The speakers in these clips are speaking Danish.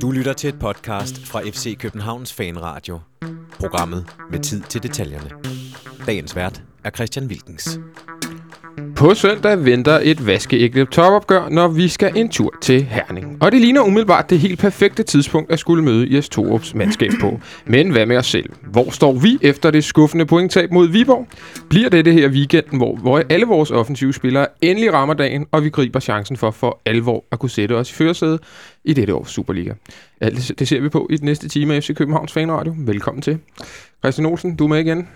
Du lytter til et podcast fra FC Københavns Fanradio. Programmet med tid til detaljerne. Dagens vært er Christian Wilkens. På søndag venter et vaskeægte topopgør, når vi skal en tur til Herning. Og det ligner umiddelbart det helt perfekte tidspunkt at skulle møde Jes Torups mandskab på. Men hvad med os selv? Hvor står vi efter det skuffende pointtab mod Viborg? Bliver det det her weekenden, hvor, hvor alle vores offensive spillere endelig rammer dagen, og vi griber chancen for for alvor at kunne sætte os i førersædet i dette års Superliga? Alt det ser vi på i den næste time af FC Københavns Fanradio. Velkommen til. Christian Olsen, du er med igen.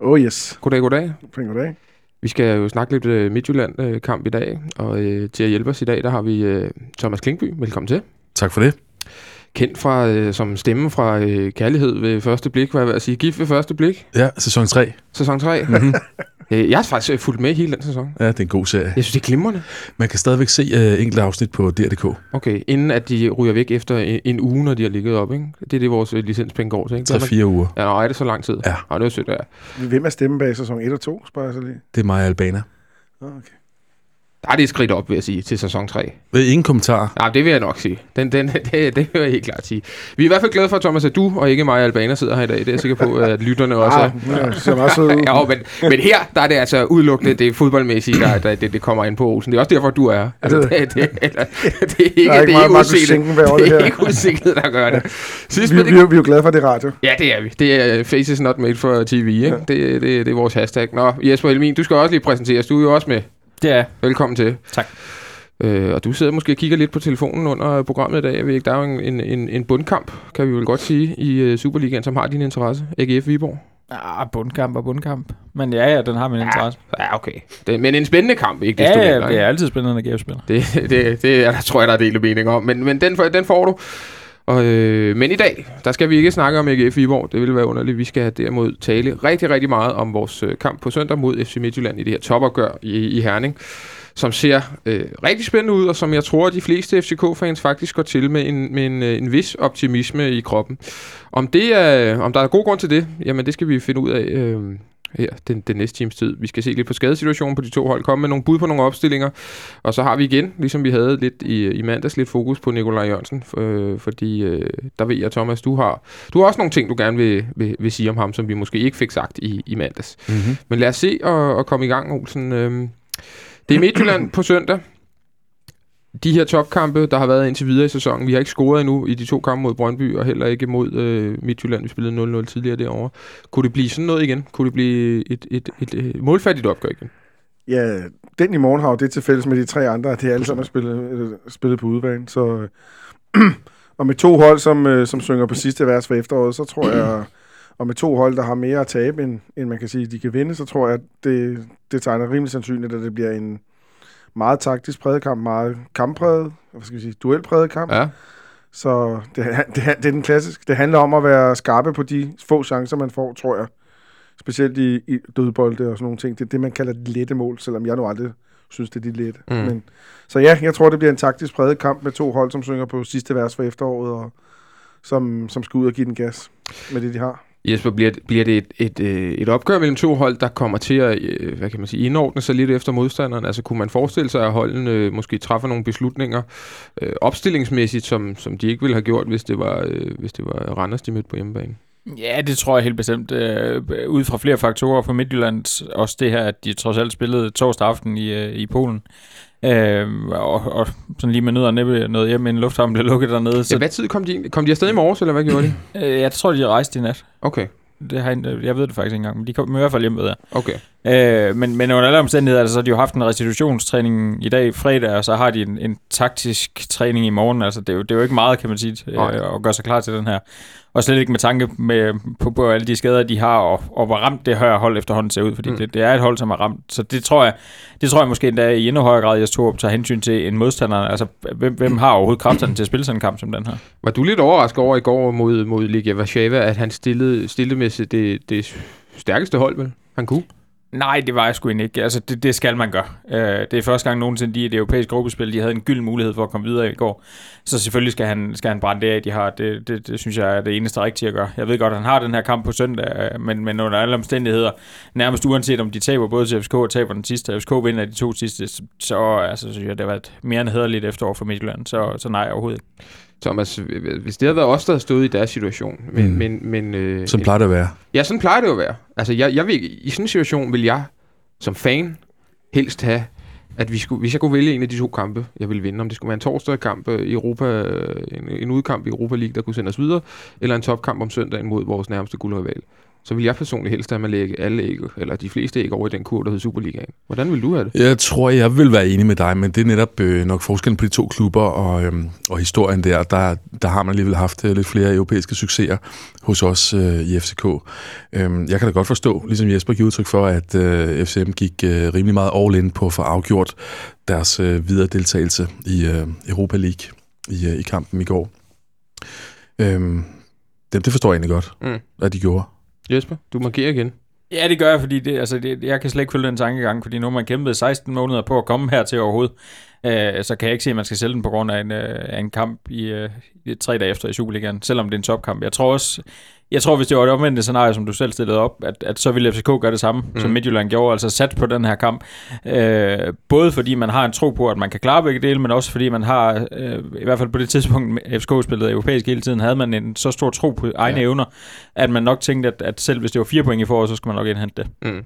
Oh yes. Goddag, goddag. Pæn goddag. Vi skal jo snakke lidt øh, Midtjylland-kamp øh, i dag, og øh, til at hjælpe os i dag, der har vi øh, Thomas Klingby. Velkommen til. Tak for det. Kendt fra, uh, som stemme fra uh, Kærlighed ved første blik, hvad jeg vil sige. Gift ved første blik. Ja, sæson 3. Sæson 3. Mm-hmm. uh, jeg har faktisk uh, fulgt med hele den sæson. Ja, det er en god serie. Jeg synes, det er glimrende. Man kan stadigvæk se uh, enkelte afsnit på DR.dk. Okay, inden at de ryger væk efter en, en uge, når de har ligget op, ikke? Det er det, vores licenspenge går til, ikke? 3-4 uger. Ja, nej, er det så lang tid? Ja. Nej, det er sødt, ja. Hvem er stemmen bag sæson 1 og 2, spørger jeg så lige. Det er mig Albana. Oh, okay. Der er det et skridt op, vil jeg sige, til sæson 3. Ved ingen kommentar. Nej, det vil jeg nok sige. Den, den, det, det vil jeg helt klart sige. Vi er i hvert fald glade for, Thomas, at du og ikke mig og Albana sidder her i dag. Det er jeg sikker på, at lytterne også er. Ah, ja, det ser meget sød ud. ja, men, men her, der er det altså udelukkende det fodboldmæssige, der, der det, det kommer ind på Olsen. Det er også derfor, du er. Altså, det- det, det, eller, det er ikke, Der er ikke det er ikke udsigtet. Det det er ikke udsigtet, der gør det. Sidst, Vi, men vi, det vi, er jo glade for det er radio. Ja, det er vi. Det er Faces Not Made for TV, ikke? Ja. Det, det, det er vores hashtag. Nå, Jesper Helmin, du skal også lige præsenteres. Du er jo også med. Det er Velkommen til. Tak. Øh, og du sidder måske og kigger lidt på telefonen under programmet i dag. Jeg ved ikke, der er jo en, en, en, bundkamp, kan vi vel godt sige, i uh, Superligaen, som har din interesse. AGF Viborg. ah, bundkamp og bundkamp. Men ja, ja, den har min interesse. Ja, okay. Det, men en spændende kamp, ikke Ja, desto ja, mindre, det ikke? er altid spændende, når GF spiller. Det, det, det er, der tror jeg, der er delt mening om. Men, men den, den får du. Og, øh, men i dag, der skal vi ikke snakke om AGF Viborg. Det ville være underligt. Vi skal derimod tale rigtig, rigtig meget om vores øh, kamp på søndag mod FC Midtjylland i det her topopgør i, i Herning. Som ser øh, rigtig spændende ud, og som jeg tror, at de fleste FCK-fans faktisk går til med en, med en, øh, en vis optimisme i kroppen. Om, det er, om der er god grund til det, jamen det skal vi finde ud af øh, her den, den næste times tid. Vi skal se lidt på skadesituationen på de to hold, komme med nogle bud på nogle opstillinger, og så har vi igen, ligesom vi havde lidt i, i mandags, lidt fokus på Nikolaj Jørgensen, øh, fordi øh, der ved jeg, Thomas, du har, du har også nogle ting, du gerne vil, vil, vil sige om ham, som vi måske ikke fik sagt i, i mandags. Mm-hmm. Men lad os se og, og komme i gang, Olsen. Øhm, det er Midtjylland på søndag. De her topkampe, der har været indtil videre i sæsonen, vi har ikke scoret endnu i de to kampe mod Brøndby, og heller ikke mod øh, Midtjylland. Vi spillede 0-0 tidligere derovre. Kunne det blive sådan noget igen? Kunne det blive et, et, et, et målfattigt opgør igen? Ja, den i morgen har jo det til fælles med de tre andre, at det er alle sammen er spillet, spillet øh, på udebane. Så, og med to hold, som, øh, som synger på sidste vers for efteråret, så tror jeg, og med to hold, der har mere at tabe, end, end man kan sige, de kan vinde, så tror jeg, at det, det tegner rimelig sandsynligt, at det bliver en meget taktisk præget kamp, meget kamppræget, hvad skal vi sige, duelpræget kamp. Ja. Så det, det, det er den klassiske. Det handler om at være skarpe på de få chancer, man får, tror jeg. Specielt i, i dødbolde og sådan nogle ting. Det er det, man kalder de lette mål, selvom jeg nu aldrig synes, det er de lette. Mm. Men, så ja, jeg tror, det bliver en taktisk præget kamp med to hold, som synger på sidste vers for efteråret, og som, som skal ud og give den gas med det, de har. Jesper, bliver, bliver det et, et, øh, et opgør mellem to hold, der kommer til at øh, hvad kan man sige, indordne sig lidt efter modstanderen? Altså kunne man forestille sig, at holdene øh, måske træffer nogle beslutninger øh, opstillingsmæssigt, som, som de ikke ville have gjort, hvis det var, øh, hvis det var Randers, de mødte på hjemmebane? Ja, det tror jeg helt bestemt. Øh, ud fra flere faktorer for Midtjylland, også det her, at de trods alt spillede torsdag aften i, øh, i Polen. Øh, og, og sådan lige med nød og næppe noget hjem, inden lufthavnen blev lukket dernede. Så Så, hvad tid kom de? Kom de afsted i morges, eller hvad gjorde de? øh, jeg tror, de rejste i nat. Okay, Det har, jeg jeg ved det faktisk ikke engang, men de kom i hvert fald hjem ved jeg. okay. Øh, men, men under alle omstændigheder, altså, så har de jo haft en restitutionstræning i dag fredag, og så har de en, en taktisk træning i morgen. Altså, det, er jo, det er jo ikke meget, kan man sige, øh, at gøre sig klar til den her. Og slet ikke med tanke med, på, på alle de skader, de har, og, og hvor ramt det her hold efterhånden ser ud, fordi Mm. det, det er et hold, som er ramt. Så det tror jeg, det tror jeg måske endda i endnu højere grad, jeg tror tager hensyn til en modstander. Altså, hvem, hvem har overhovedet kræfterne til at spille sådan en kamp som den her? Var du lidt overrasket over i går mod, mod Ligia Warszawa, at han stillede, stillede med sig det, det stærkeste hold, vel? Han kunne? Nej, det var jeg sgu egentlig ikke. Altså, det, det skal man gøre. Øh, det er første gang nogensinde, de i det europæiske gruppespil, de havde en gyld mulighed for at komme videre i går. Så selvfølgelig skal han, skal han brænde det af, de har. Det, det, det synes jeg er det eneste rigtige at gøre. Jeg ved godt, at han har den her kamp på søndag, øh, men, men under alle omstændigheder, nærmest uanset om de taber både til FCK og taber den sidste, FCK vinder de to sidste, så altså, synes jeg, det har været mere end hederligt efterår for Midtjylland. Så, så nej, overhovedet ikke. Thomas, hvis det havde været os, der havde stået i deres situation, men... Mm. men, men øh, Sådan plejer det at være. Ja, sådan plejer det at være. Altså, jeg, jeg vil, i sådan en situation vil jeg som fan helst have, at vi skulle, hvis jeg kunne vælge en af de to kampe, jeg ville vinde, om det skulle være en torsdag kamp i Europa, øh, en, en udkamp i Europa League, der kunne sende os videre, eller en topkamp om søndagen mod vores nærmeste guldrival, så vil jeg personligt helst have, at man lægge alle æg, eller de fleste æg over i den kur, der hedder Superligaen. Hvordan vil du have det? Jeg tror, jeg vil være enig med dig, men det er netop øh, nok forskellen på de to klubber og, øhm, og historien der. der. Der har man alligevel haft øh, lidt flere europæiske succeser hos os øh, i FCK. Øhm, jeg kan da godt forstå, ligesom Jesper giver udtryk for, at øh, FCM gik øh, rimelig meget all in på at få afgjort deres øh, videre deltagelse i øh, Europa League i, øh, i kampen i går. Det, det forstår jeg egentlig godt, Mm. at de gjorde. Jesper, du markerer igen. Ja, det gør jeg, fordi det, altså det, jeg kan slet ikke følge den tankegang, fordi nu har man kæmpet 16 måneder på at komme her til overhovedet. Øh, så kan jeg ikke se, at man skal sælge den på grund af en, øh, af en kamp i, øh, i tre dage efter i Superligaen, selvom det er en topkamp. Jeg tror også, jeg tror, hvis det var det omvendte scenarie, som du selv stillede op, at, at så ville FCK gøre det samme, mm. som. Midtjylland gjorde, altså sat på den her kamp. Øh, både fordi man har en tro på, at man kan klare begge dele, men også fordi man har, øh, i hvert fald på det tidspunkt, FCK spillede europæisk hele tiden, havde man en så stor tro på egne ja. evner, at man nok tænkte, at, at selv hvis det var fire point i foråret, så skulle man nok indhente det. Mm.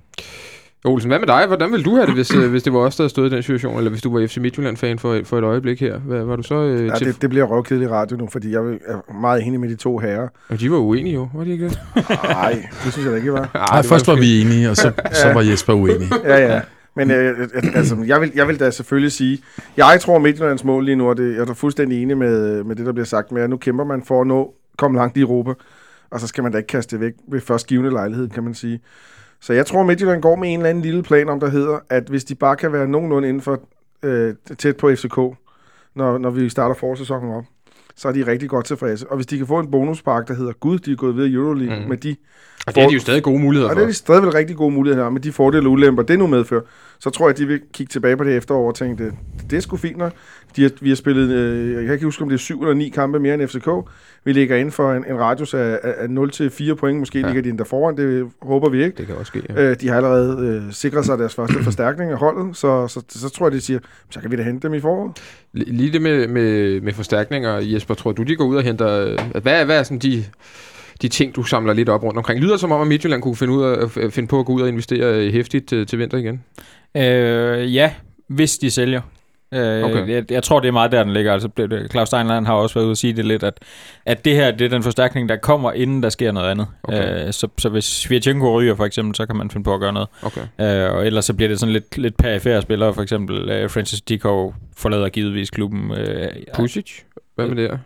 Olsen, hvad med dig? Hvordan ville du have det, hvis, øh, hvis det var os, der havde stået i den situation, eller hvis du var FC Midtjylland-fan for, for et øjeblik her? Hvad, var du så øh, Ja, til... det, det bliver røvkedeligt radio nu, fordi jeg er meget enig med de to herrer. Og de var uenige jo, var de ikke det? Nej, det synes jeg da ikke, var. Ej, først var vi enige, og så, så var Jesper uenig. Ja, ja. Men øh, øh, altså, jeg, vil, jeg vil da selvfølgelig sige, jeg tror Midtjyllands mål lige nu, og det, jeg er fuldstændig enig med, med det, der bliver sagt med, at nu kæmper man for at nå, komme langt i Europa, og så skal man da ikke kaste det væk ved først givende lejlighed, kan man sige. Så jeg tror, Midtjylland går med en eller anden lille plan om, der hedder, at hvis de bare kan være nogenlunde inden for øh, tæt på FCK, når, når vi starter forsæsonen op, så er de rigtig godt tilfredse. Og hvis de kan få en bonuspark, der hedder, gud, de er gået videre i Euroleague mm. med de Og det er de jo stadig gode muligheder og for. det er de stadigvæk rigtig gode muligheder med de fordele og ulemper, det nu medfører. Så tror jeg, at de vil kigge tilbage på det efterår og tænke, det, det er sgu fint nok. De har, vi har spillet, øh, jeg kan ikke huske, om det er syv eller ni kampe mere end FCK. Vi ligger inden for en, en radius af, af, af 0 til 4 point. Måske Ja. ligger de endda foran, det håber vi ikke. Det kan også ske, ja. Øh, de har allerede øh, sikret sig deres første forstærkning af holdet, så, så, så, så tror jeg, de siger, så kan vi da hente dem i foråret. Lige det med, med, med forstærkninger, Jesper, tror du, de går ud og henter... øh, Hvad, hvad er sådan de, de ting, du samler lidt op rundt omkring? Lyder som om, at Midtjylland kunne finde, ud af, øh, finde på at gå ud og investere hæftigt til, til vinter igen? Øh, ja, hvis de sælger. Øh, Okay. jeg, jeg tror, det er meget der, den ligger. Altså, Claus Steinlein har også været ude at sige det lidt, at, at det her det er den forstærkning, der kommer, inden der sker noget andet. Okay. Øh, så, så hvis Svirchenko ryger for eksempel, så kan man finde på at gøre noget. Okay. Øh, og ellers så bliver det sådan lidt, lidt perifære spillere, for eksempel øh, Francis Dickow forlader givetvis klubben. Øh, Pusic? Hvad med det her?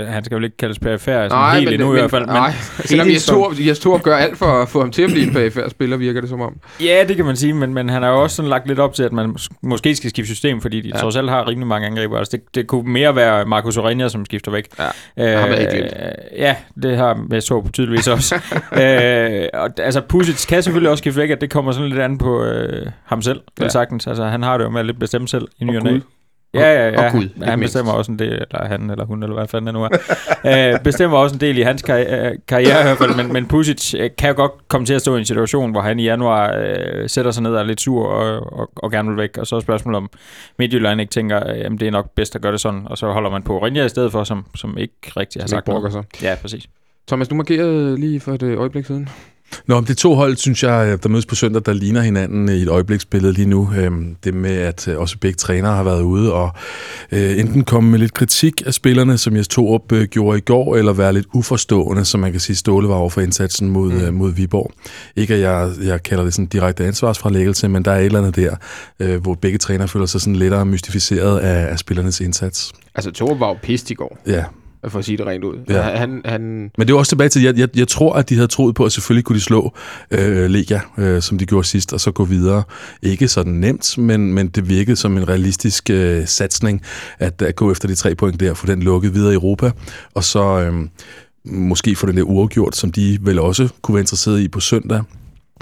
øh, han- skal vel ikke kaldes perifær sådan helt endnu i hvert fald. Men, Nej, selvom Jes. Torup, Jes Torup gør alt for at få ham til at blive en perifær spiller, virker det som om. Ja, det kan man sige, men, men han har jo også sådan lagt lidt op til, at man mås- måske skal skifte system, fordi de Ja. ja. trods alt har rimelig mange angriber. Altså, det, det kunne mere være Marcus Aurenia, som skifter væk. Ja, ham er ikke glemt. ja, det har jeg så tydeligvis også. øh, og, altså, Pusic kan selvfølgelig også skifte væk, at det kommer sådan lidt an på øh, ham selv, Ja. ja. sagtens. Altså, han har det jo med at lidt bestemme selv i ny Og og. Ja, ja, ja. Og Gud, ikke han mindst. bestemmer også en del, eller han eller hun, eller hvad fanden det nu er. øh, bestemmer også en del i hans karriere, karriere i hvert fald, men, men Pusic øh, kan jo godt komme til at stå i en situation, hvor han i januar øh, sætter sig ned og er lidt sur og, og, og gerne vil væk, og så er spørgsmålet om Midtjylland ikke tænker, øh, jamen det er nok bedst at gøre det sådan, og så holder man på Rinja i stedet for, som, som ikke rigtig har Som sagt noget. sig. Ja, præcis. Thomas, du markerede lige for et øh, øjeblik siden. Nå, men det to hold, synes jeg, der mødes på søndag, der ligner hinanden i et øjebliksbillede lige nu. Øhm, Det med, at øh, også begge trænere har været ude og øh, enten komme med lidt kritik af spillerne, som Jes Torup øh, gjorde i går, eller være lidt uforstående, som man kan sige, Ståle var over for indsatsen mod, Mm. øh, mod Viborg. Ikke at jeg, jeg kalder det sådan direkte ansvarsfralæggelse, men der er et eller andet der, øh, hvor begge trænere føler sig sådan lettere mystificeret af, af spillernes indsats. Altså, Torup var jo pist i går, Ja, for at sige det rent ud. Ja. Han, han, Men det er også tilbage til, jeg, jeg, jeg tror, at de havde troet på, at selvfølgelig kunne de slå øh, Lega, øh, som de gjorde sidst, og så gå videre. Ikke sådan nemt, men, men det virkede som en realistisk øh, satsning, at, at gå efter de tre point der, få den lukket videre i Europa, og så øh, måske få den der uafgjort, som de vel også kunne være interesseret i på søndag.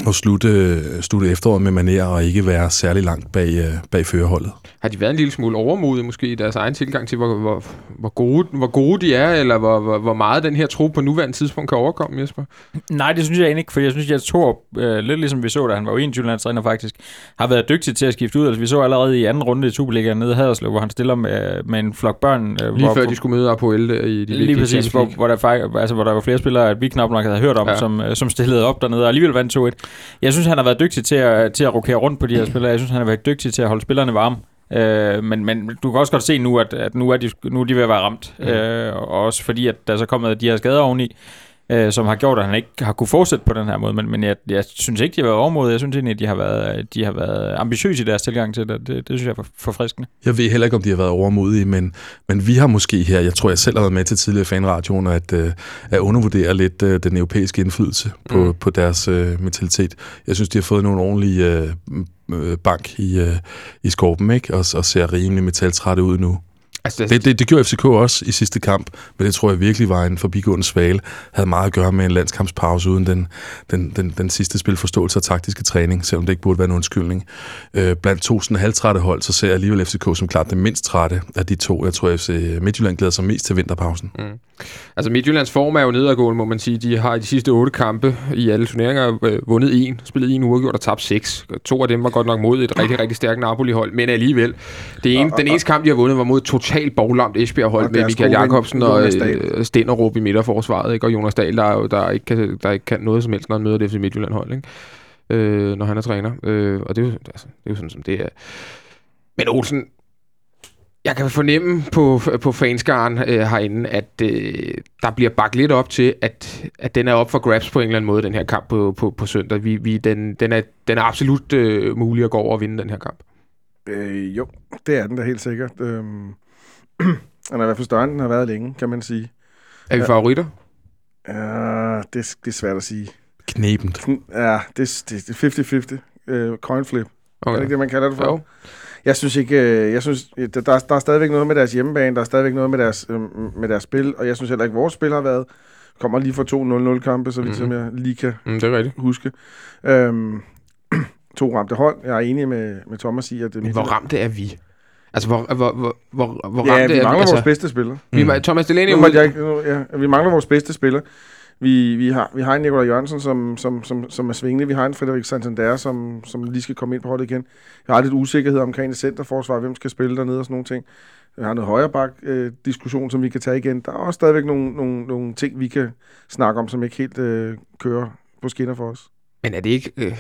At slutte, slutte efteråret med maner og ikke være særlig langt bag, øh, bag førerholdet. Har de været en lille smule overmodige måske i deres egen tilgang til, hvor, hvor, hvor, gode, hvor gode de er, eller hvor, hvor, hvor meget den her tro på nuværende tidspunkt kan overkomme, Jesper? Nej, det synes jeg egentlig ikke, for jeg synes, jeg tror, øh, lidt ligesom vi så, da han var jo 21 træner faktisk, har været dygtig til at skifte ud. Altså, vi så allerede i anden runde i Superligaen nede i Haderslev, hvor han stiller med, med en flok børn. Øh, lige hvor, før de skulle møde Apoel der i de Lige præcis, hvor, hvor, der, faktisk, altså, hvor der var flere spillere, at vi knap nok havde hørt om, ja. som, øh, som stillede op dernede, og alligevel vandt 2-1. Jeg synes, han har været dygtig til at, til at rokere rundt på de her spillere. Jeg synes, han har været dygtig til at holde spillerne varme. Øh, men, men du kan også godt se nu, at, at nu, er de, nu er de ved at være ramt. Mm. Øh, og også fordi, at der er så kommet de her skader oveni øh, som har gjort, at han ikke har kunne fortsætte på den her måde. Men, men jeg, jeg synes ikke, de har været overmodige. Jeg synes egentlig, at de har været, de har været ambitiøse i deres tilgang til det. Det, det synes jeg er forfriskende. Jeg ved heller ikke, om de har været overmodige, men, men vi har måske her, jeg tror, jeg selv har været med til tidligere fanradioen, at, uh, at undervurdere lidt uh, den europæiske indflydelse på, mm. på deres uh, mentalitet. Jeg synes, de har fået nogle ordentlige uh, bank i, uh, i skorpen, ikke? Og, og ser rimelig metaltrætte ud nu. Altså, det, det, det gjorde FCK også i sidste kamp, men det tror jeg virkelig var en forbigående svale. Havde meget at gøre med en landskampspause uden den, den, den, den sidste spilforståelse og taktiske træning, selvom det ikke burde være en undskyldning. Øh, blandt to sådan halvtrætte hold, så ser jeg alligevel FCK som klart det mindst trætte af de to. Jeg tror, at FC Midtjylland glæder sig mest til vinterpausen. Mm. Altså Midtjyllands form er jo nedadgående, må man sige. De har i de sidste otte kampe i alle turneringer øh, vundet en, spillet en uafgjort og tabt seks. To af dem var godt nok mod et rigtig, rigtig stærkt Napoli-hold, men alligevel. Det ene, den eneste kamp, de har vundet, var mod totalt boglamt Esbjerg-hold med Michael Jakobsen og øh, Stenderup i midterforsvaret, ikke? og Jonas Dahl, der, der, ikke kan, der ikke kan noget som helst, når han møder det FC Midtjylland-hold, ikke? Øh, når han er træner. Øh, og det er, jo, altså, det er jo sådan, som det er. Men Olsen, jeg kan fornemme på, på fanskaren øh, herinde, at øh, der bliver bakket lidt op til, at, at den er op for grabs på en eller anden måde, den her kamp på, på, på søndag. Vi, vi, den, den, er, den er absolut øh, mulig at gå over og vinde den her kamp. Øh, jo, det er den da helt sikkert. Øhm, den er i hvert fald større, end den har været længe, kan man sige. Er vi favoritter? Ja, det, det er svært at sige. Knebent. Ja, det, det, det er 50-50. Øh, coin flip. Okay. Er det ikke det, man kalder det for? Jo. Jeg synes ikke, øh, jeg synes, der, der er stadigvæk noget med deres hjemmebane, der er stadigvæk noget med deres, øh, med deres spil, og jeg synes heller ikke, vores spil har været, kommer lige fra to 0-0 kampe, så vidt mm-hmm. som jeg lige kan mm, det er rigtigt. huske. Øhm, to ramte hold. Jeg er enig med, med Thomas i, at... Hvor ramte er vi? Altså, hvor, hvor, hvor, hvor, hvor ja, ramte vi mangler er vi? vores altså, bedste spiller. Vi, mm. Thomas Delaney nu, jeg, nu, ja, vi mangler vores bedste spiller. Vi, vi, har, vi har en Nikolaj Jørgensen, som, som, som, som er svingende. Vi har en Frederik Santander, som, som lige skal komme ind på holdet igen. Jeg har lidt usikkerhed omkring det centerforsvar, hvem skal spille dernede og sådan nogle ting. Vi har noget højreback-diskussion, øh, som vi kan tage igen. Der er også stadigvæk nogle, nogle, nogle ting, vi kan snakke om, som ikke helt øh, kører på skinner for os. Men er det ikke, øh,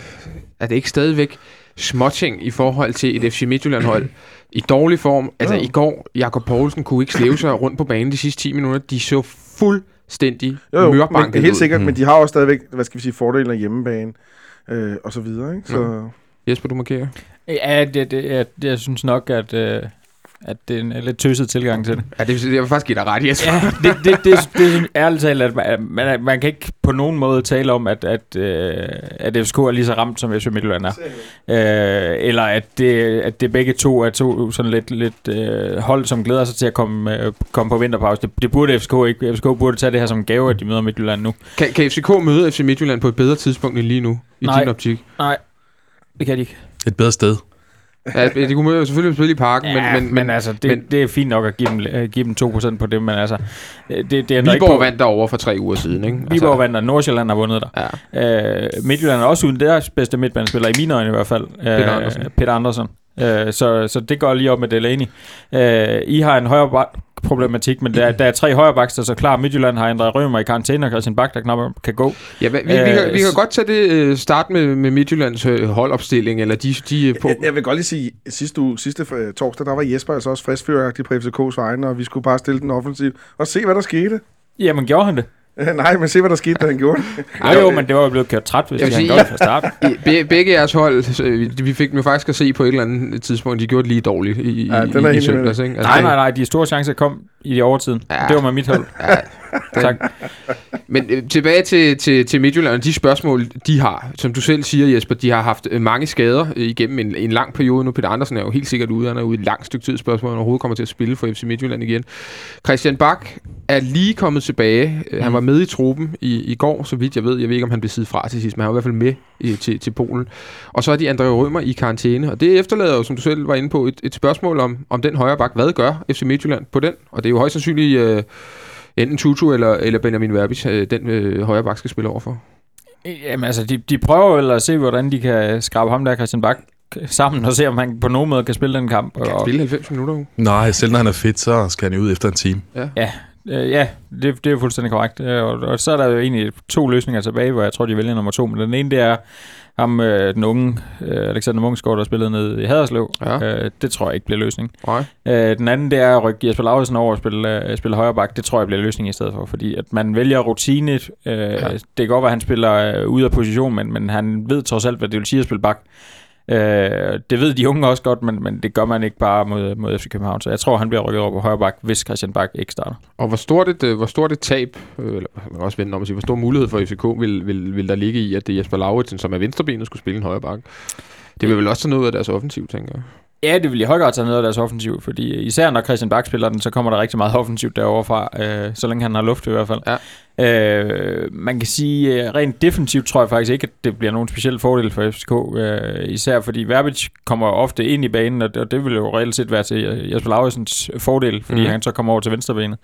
er det ikke stadigvæk småting i forhold til et FC Midtjylland-hold i dårlig form? Altså ja. i går, Jakob Poulsen kunne ikke slæve sig rundt på banen de sidste 10 minutter. De så fuld fuldstændig jo, jo, men, helt sikkert, mm. men de har også stadigvæk, hvad skal vi sige, fordelen af hjemmebane øh, og så videre, ikke? Så... Ja. Jesper, du markerer? Ja, det, det, jeg, jeg synes nok, at, øh, at det er en lidt tøset tilgang til det. Ja, det, jeg vil faktisk give dig ret, Jesper. Ja, det, det, det, det, det er ærligt talt, at man, man, man kan ikke på nogen måde tale om, at, at, øh, at FCK er lige så ramt, som FC Midtjylland er. Øh, eller at det, at det begge to er to sådan lidt, lidt øh, hold, som glæder sig til at komme, øh, komme på vinterpause. Det, det burde FCK ikke. FCK burde tage det her som gave, at de møder Midtjylland nu. Kan, kan FCK møde FC Midtjylland på et bedre tidspunkt end lige nu, i nej, din optik? Nej, det kan de ikke. Et bedre sted. Ja, de kunne jo selvfølgelig spille i parken, ja, men, men, men, altså, det, men, det er fint nok at give dem, uh, give dem 2% på det, men altså... Det, det er Viborg på, vandt derovre for tre uger siden, ikke? Viborg altså, vandt, og Nordsjælland har vundet der. Ja. Uh, Midtjylland er også uden deres bedste midtbanespiller, i mine øjne i hvert fald. Uh, Peter Andersen. Peter Andersen. Uh, så, så det går lige op med Delaney. Uh, I har en højre problematik, men der, der er tre højrebacks, der så klar. Midtjylland har ændret Rømer i karantæne, og Christian Bak, der knap kan gå. Ja, vi, vi, vi, kan, vi kan godt tage det start med, med Midtjyllands holdopstilling, eller de, de på... Jeg, jeg vil godt lige sige, sidste, uge, sidste torsdag, der var Jesper altså også friskføragtig på FCK's vegne, og vi skulle bare stille den offensiv og se, hvad der skete. Jamen, gjorde han det? Nej, men se, hvad der skete, da han gjorde det. jo, jo, men det var jo blevet kørt træt, hvis han gjorde det fra start. Be, begge jeres hold, vi fik dem jo faktisk at se på et eller andet tidspunkt, de gjorde det lige dårligt i, ja, er i, i søndags. Ikke? Altså, nej, nej, nej, de store chancer kom i de overtiden. Ja. Det var med mit hold. Ja, tak. Men øh, tilbage til, til, til Midtjylland, de spørgsmål, de har, som du selv siger, Jesper, de har haft øh, mange skader øh, igennem en, en lang periode nu. Peter Andersen er jo helt sikkert ude, han er ude i et langt stykke tid spørgsmål, han overhovedet kommer til at spille for FC Midtjylland igen. Christian Bak er lige kommet tilbage. Mm. Han var med i truppen i, i går, så vidt jeg ved. Jeg ved ikke, om han blev siddet fra til sidst, men han var i hvert fald med i, til, til Polen. Og så er de André Rømer i karantæne, og det efterlader jo, som du selv var inde på, et, et spørgsmål om, om den højre bak. Hvad gør FC Midtjylland på den? Og det er jo højst sandsynligt øh, enten Tutu eller, eller Benjamin Verbis, øh, den øh, højre bak skal spille overfor. Jamen altså, de, de prøver vel at se, hvordan de kan skrabe ham der, Christian Bak, sammen, og se, om han på nogen måde kan spille den kamp. Kan han Og, spille 90 minutter? jo? Nej, selv når han er fedt, så skal han jo ud efter en time. øh, ja, det, det er fuldstændig korrekt. Øh, Og, og så er der jo egentlig to løsninger tilbage, hvor jeg tror, de vælger nummer to. Men den ene, det er ham, øh, den unge øh, Alexander Munchsgaard, der spillede ned i Haderslev. Ja. Øh, det tror jeg ikke bliver løsning. Nej. Øh, den anden, det er at rykke Jesper Lauritsen over og spille, øh, spille højre bak. Det tror jeg bliver løsning i stedet for, fordi at man vælger rutine. Øh, ja. Det kan godt være, at han spiller øh, ude af position, men, men han ved trods alt, hvad det vil sige at spille bak. Øh, det ved de unge også godt, men, men det gør man ikke bare mod, mod FC København. Så jeg tror, han bliver rykket over på højre bak, hvis Christian Bak ikke starter. Og hvor stort et, øh, hvor stort et tab, øh, eller man kan også vende om at sige, hvor stor mulighed for FCK vil, vil, vil der ligge i, at det er Jesper Lauritsen, som er venstrebenet, skulle spille en højre bak? Det vil vel også tage noget af deres offensiv, tænker jeg. Ja, det vil i høj grad tage noget af deres offensiv, fordi især når Christian Bak spiller den, så kommer der rigtig meget offensivt derovre fra, øh, så længe han har luft i hvert fald. Ja. Øh, man kan sige, øh, rent defensivt tror jeg faktisk ikke, at det bliver nogen speciel fordel for FCK, øh, især fordi Verbic kommer ofte ind i banen, og det, og det vil jo reelt set være til Jesper Lauritsens fordel, fordi mm. han så kommer over til venstrebenet.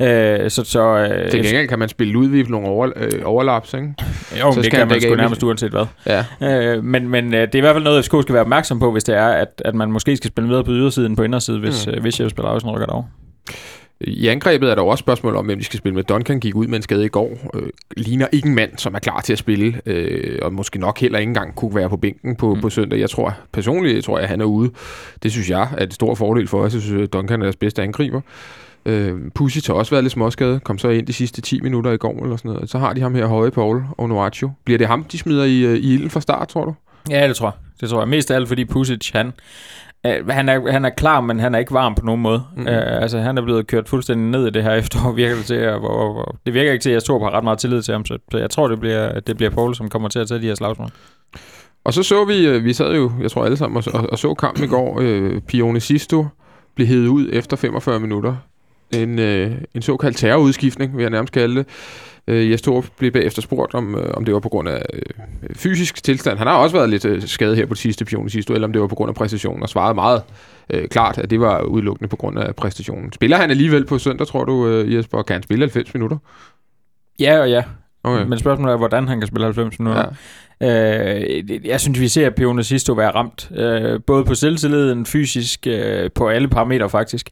Øh, så, så, øh, Til gengæld kan man spille ud ved nogle over, øh, overlaps, ikke? jo, men så det kan man sgu nærmest uanset hvad. Ja. Øh, men men øh, det er i hvert fald noget, FCK skal være opmærksom på, hvis det er, at, at man måske skal spille videre på ydersiden på indersiden, hvis, Mm. øh, hvis Jesper Lauritsen rykker derover. I angrebet er der også spørgsmål om, hvem de skal spille med. Duncan gik ud med en skade i går. Øh, ligner ikke en mand, som er klar til at spille, øh, og måske nok heller ikke engang kunne være på bænken på. Mm. på søndag. Jeg tror personligt, tror jeg, at han er ude. Det synes jeg er et stor fordel for os. Jeg synes, at Duncan er deres bedste angriber. Øh, Pusic har også været lidt småskadet. Kom så ind de sidste 10 minutter i går eller sådan noget. Så har de ham her, Høje Paul og Noaccio. Bliver det ham, de smider i, øh, i ilden fra start, tror du? Ja, det tror jeg. Det tror jeg. Mest af alt, fordi Pusic, han, øh, han, er, han er klar, men han er ikke varm på nogen måde. Mm. Øh, altså, han er blevet kørt fuldstændig ned i det her efterår, virker det til. Og, og, og, det virker ikke til, at jeg tror på ret meget tillid til ham, så, så jeg tror, det bliver, det bliver Paul, som kommer til at tage de her slagsmål. Og så så vi, vi sad jo, jeg tror alle sammen, og, og, og så kampen i går. Øh, Pione Sisto blev hævet ud efter 45 minutter. En, øh, en såkaldt terrorudskiftning, vil jeg nærmest kalde det. Øh, Jes Torup blev bagefter spurgt, om, øh, om det var på grund af øh, fysisk tilstand. Han har også været lidt øh, skadet her på det sidste Pione Sisto, eller om det var på grund af præstationen, og svarede meget øh, klart, at det var udelukkende på grund af præstationen. Spiller han alligevel på søndag, tror du, øh, Jesper? Kan han spille 90 minutter? Ja og ja, okay. men spørgsmålet er, hvordan han kan spille 90 minutter. Ja. Øh, jeg synes, vi ser Pione Sisto være ramt. Øh, både på selvtilliden, fysisk, øh, på alle parametre faktisk.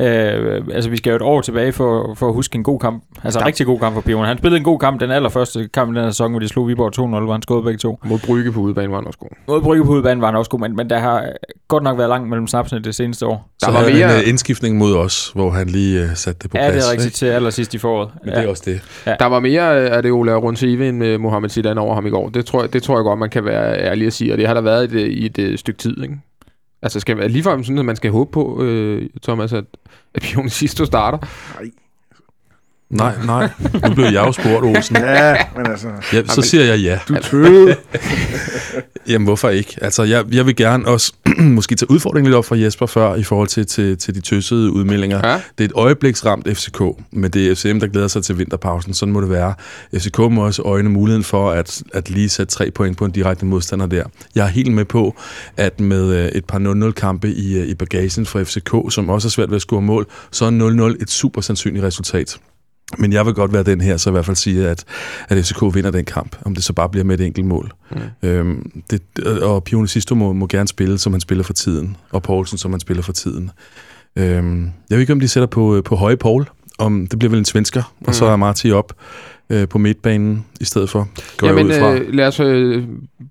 Øh, altså, vi skal jo et år tilbage for, for at huske en god kamp. Altså, en rigtig god kamp for Pione. Han spillede en god kamp, den allerførste kamp i den her sæson, hvor de slog Viborg 2-0, hvor han skåede begge to. Mod Brygge på udebane var han også god. Mod Brygge på udbanen var han også god, men, men der har godt nok været langt mellem snapsene det seneste år. Der Så var havde mere- en uh, indskiftning mod os, hvor han lige uh, satte det på Ja, plads. det er rigtigt ikke? til allersidst i foråret. Men det er også det. Der var mere øh, af det Ola Runsive end med Mohamed Zidane over ham i går. Det tror, jeg, det tror jeg godt, man kan være ærlig at sige, og det har der været i et, i et, øh, stykke tid. Ikke? Altså skal lige ligefrem sådan, at man skal håbe på, øh, Thomas, at, at Pione sidst starter. Nej, nej. Nu blev jeg jo spurgt, Olsen. Ja, men altså, Ja, så siger jeg ja. du tøvede. Jamen, hvorfor ikke? Altså, jeg, jeg vil gerne også måske tage udfordringen lidt op fra Jesper før, i forhold til, til, til de tøssede udmeldinger. Ja? Det er et øjebliksramt FCK, men det er FCM, der glæder sig til vinterpausen. Sådan må det være. FCK må også øjne muligheden for at, at lige sætte tre point på en direkte modstander der. Jeg er helt med på, at med øh, et par 0-0-kampe i, øh, i bagagen fra FCK, som også er svært ved at score mål, så er 0-0 et super sandsynligt resultat. Men jeg vil godt være den her, så i hvert fald sige, at, at FCK vinder den kamp, om det så bare bliver med et enkelt mål. Mm. Øhm, det, og Pione Sisto må, må gerne spille, som han spiller for tiden, og Poulsen, som han spiller for tiden. Øhm, jeg ved ikke, om de sætter på, på høje Paul, om det bliver vel en svensker, mm. og så Mm. er Marti op øh, på midtbanen i stedet for. Går Jamen, jeg ud fra. øh, lad os øh,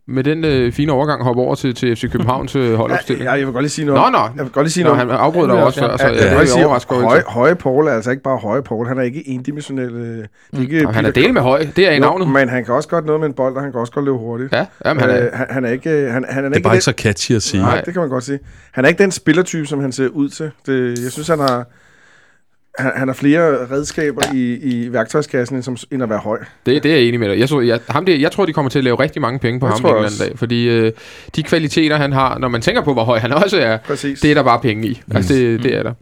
med den øh, fine overgang hoppe over til, til FC Københavns øh, Ja, holdopstilling. ja, jeg vil godt lige sige noget. Nå, nå. Jeg vil godt lige sige Nå, noget. han afbrød dig Ja, også før, så Ja, jeg jeg vil godt lidt sige, høje, høje Paul er altså ikke bare høje Paul. Han er ikke endimensionel. øh, Det er ikke Og Han er del med høj, det er i Jo, navnet. Men han kan også godt noget med en bold, og han kan også godt løbe hurtigt. Ja, jamen, han er, Øh, han, han er ikke... øh, Han, han er Det er ikke bare den- ikke så catchy at sige. Nej, Nej. det kan man godt sige. Han er ikke den spillertype, som han ser ud til. Det, jeg synes, han har... han, han har flere redskaber i, i værktøjskassen, end, som, end at være høj. Det, det er jeg enig med dig. Jeg tror, jeg, ham der, jeg tror, de kommer til at lave rigtig mange penge på Jeg ham en anden dag. Fordi øh, de kvaliteter, han har, når man tænker på, hvor høj han også er, Præcis. det er der bare penge i. Altså, det, det er der.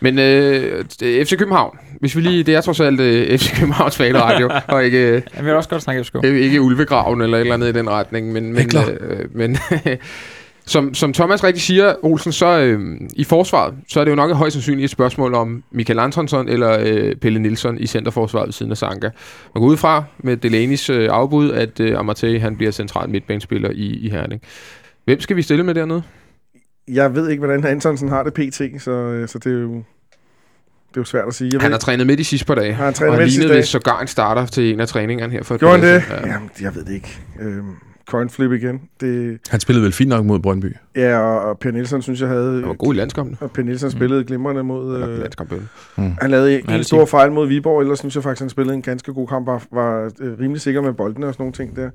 Men øh, FC København, hvis vi lige, det er trods alt øh, FC Københavns fanradio, og ikke, øh, Jeg vil også godt snakke FCK. ikke, ikke Ulvegraven eller et eller andet i den retning. Men, men, øh, men som, som Thomas rigtig siger, Olsen, så øh, i forsvaret, så er det jo nok højst sandsynligt et spørgsmål om Michael Antonsson eller øh, Pelle Nielsen i centerforsvaret ved siden af Sanka. Man går ud fra med Delaney's øh, afbud, at øh, Amartey han bliver central midtbanespiller i, i Herning. Hvem skal vi stille med dernede? Jeg ved ikke, hvordan Antonsen har det pt, så, øh, så det er jo det er jo svært at sige. Jeg Han har trænet med de sidste par dage. Har han trænet og med de sidste dage? sågar en starter til en af træningerne her for et Gjorde han det? Ja. Jamen, jeg ved det ikke. Øhm, coin flip igen. Det, Han spillede vel fint nok mod Brøndby. ja, og, og Per Nielsen synes jeg havde... Han var god i landskampen. Og Per Nielsen spillede glimrende mod... Øh, landskampen. han lavede en det stor fejl mod Viborg, ellers synes jeg faktisk, han spillede en ganske god kamp, var, var øh, rimelig sikker med boldene og sådan nogle ting der.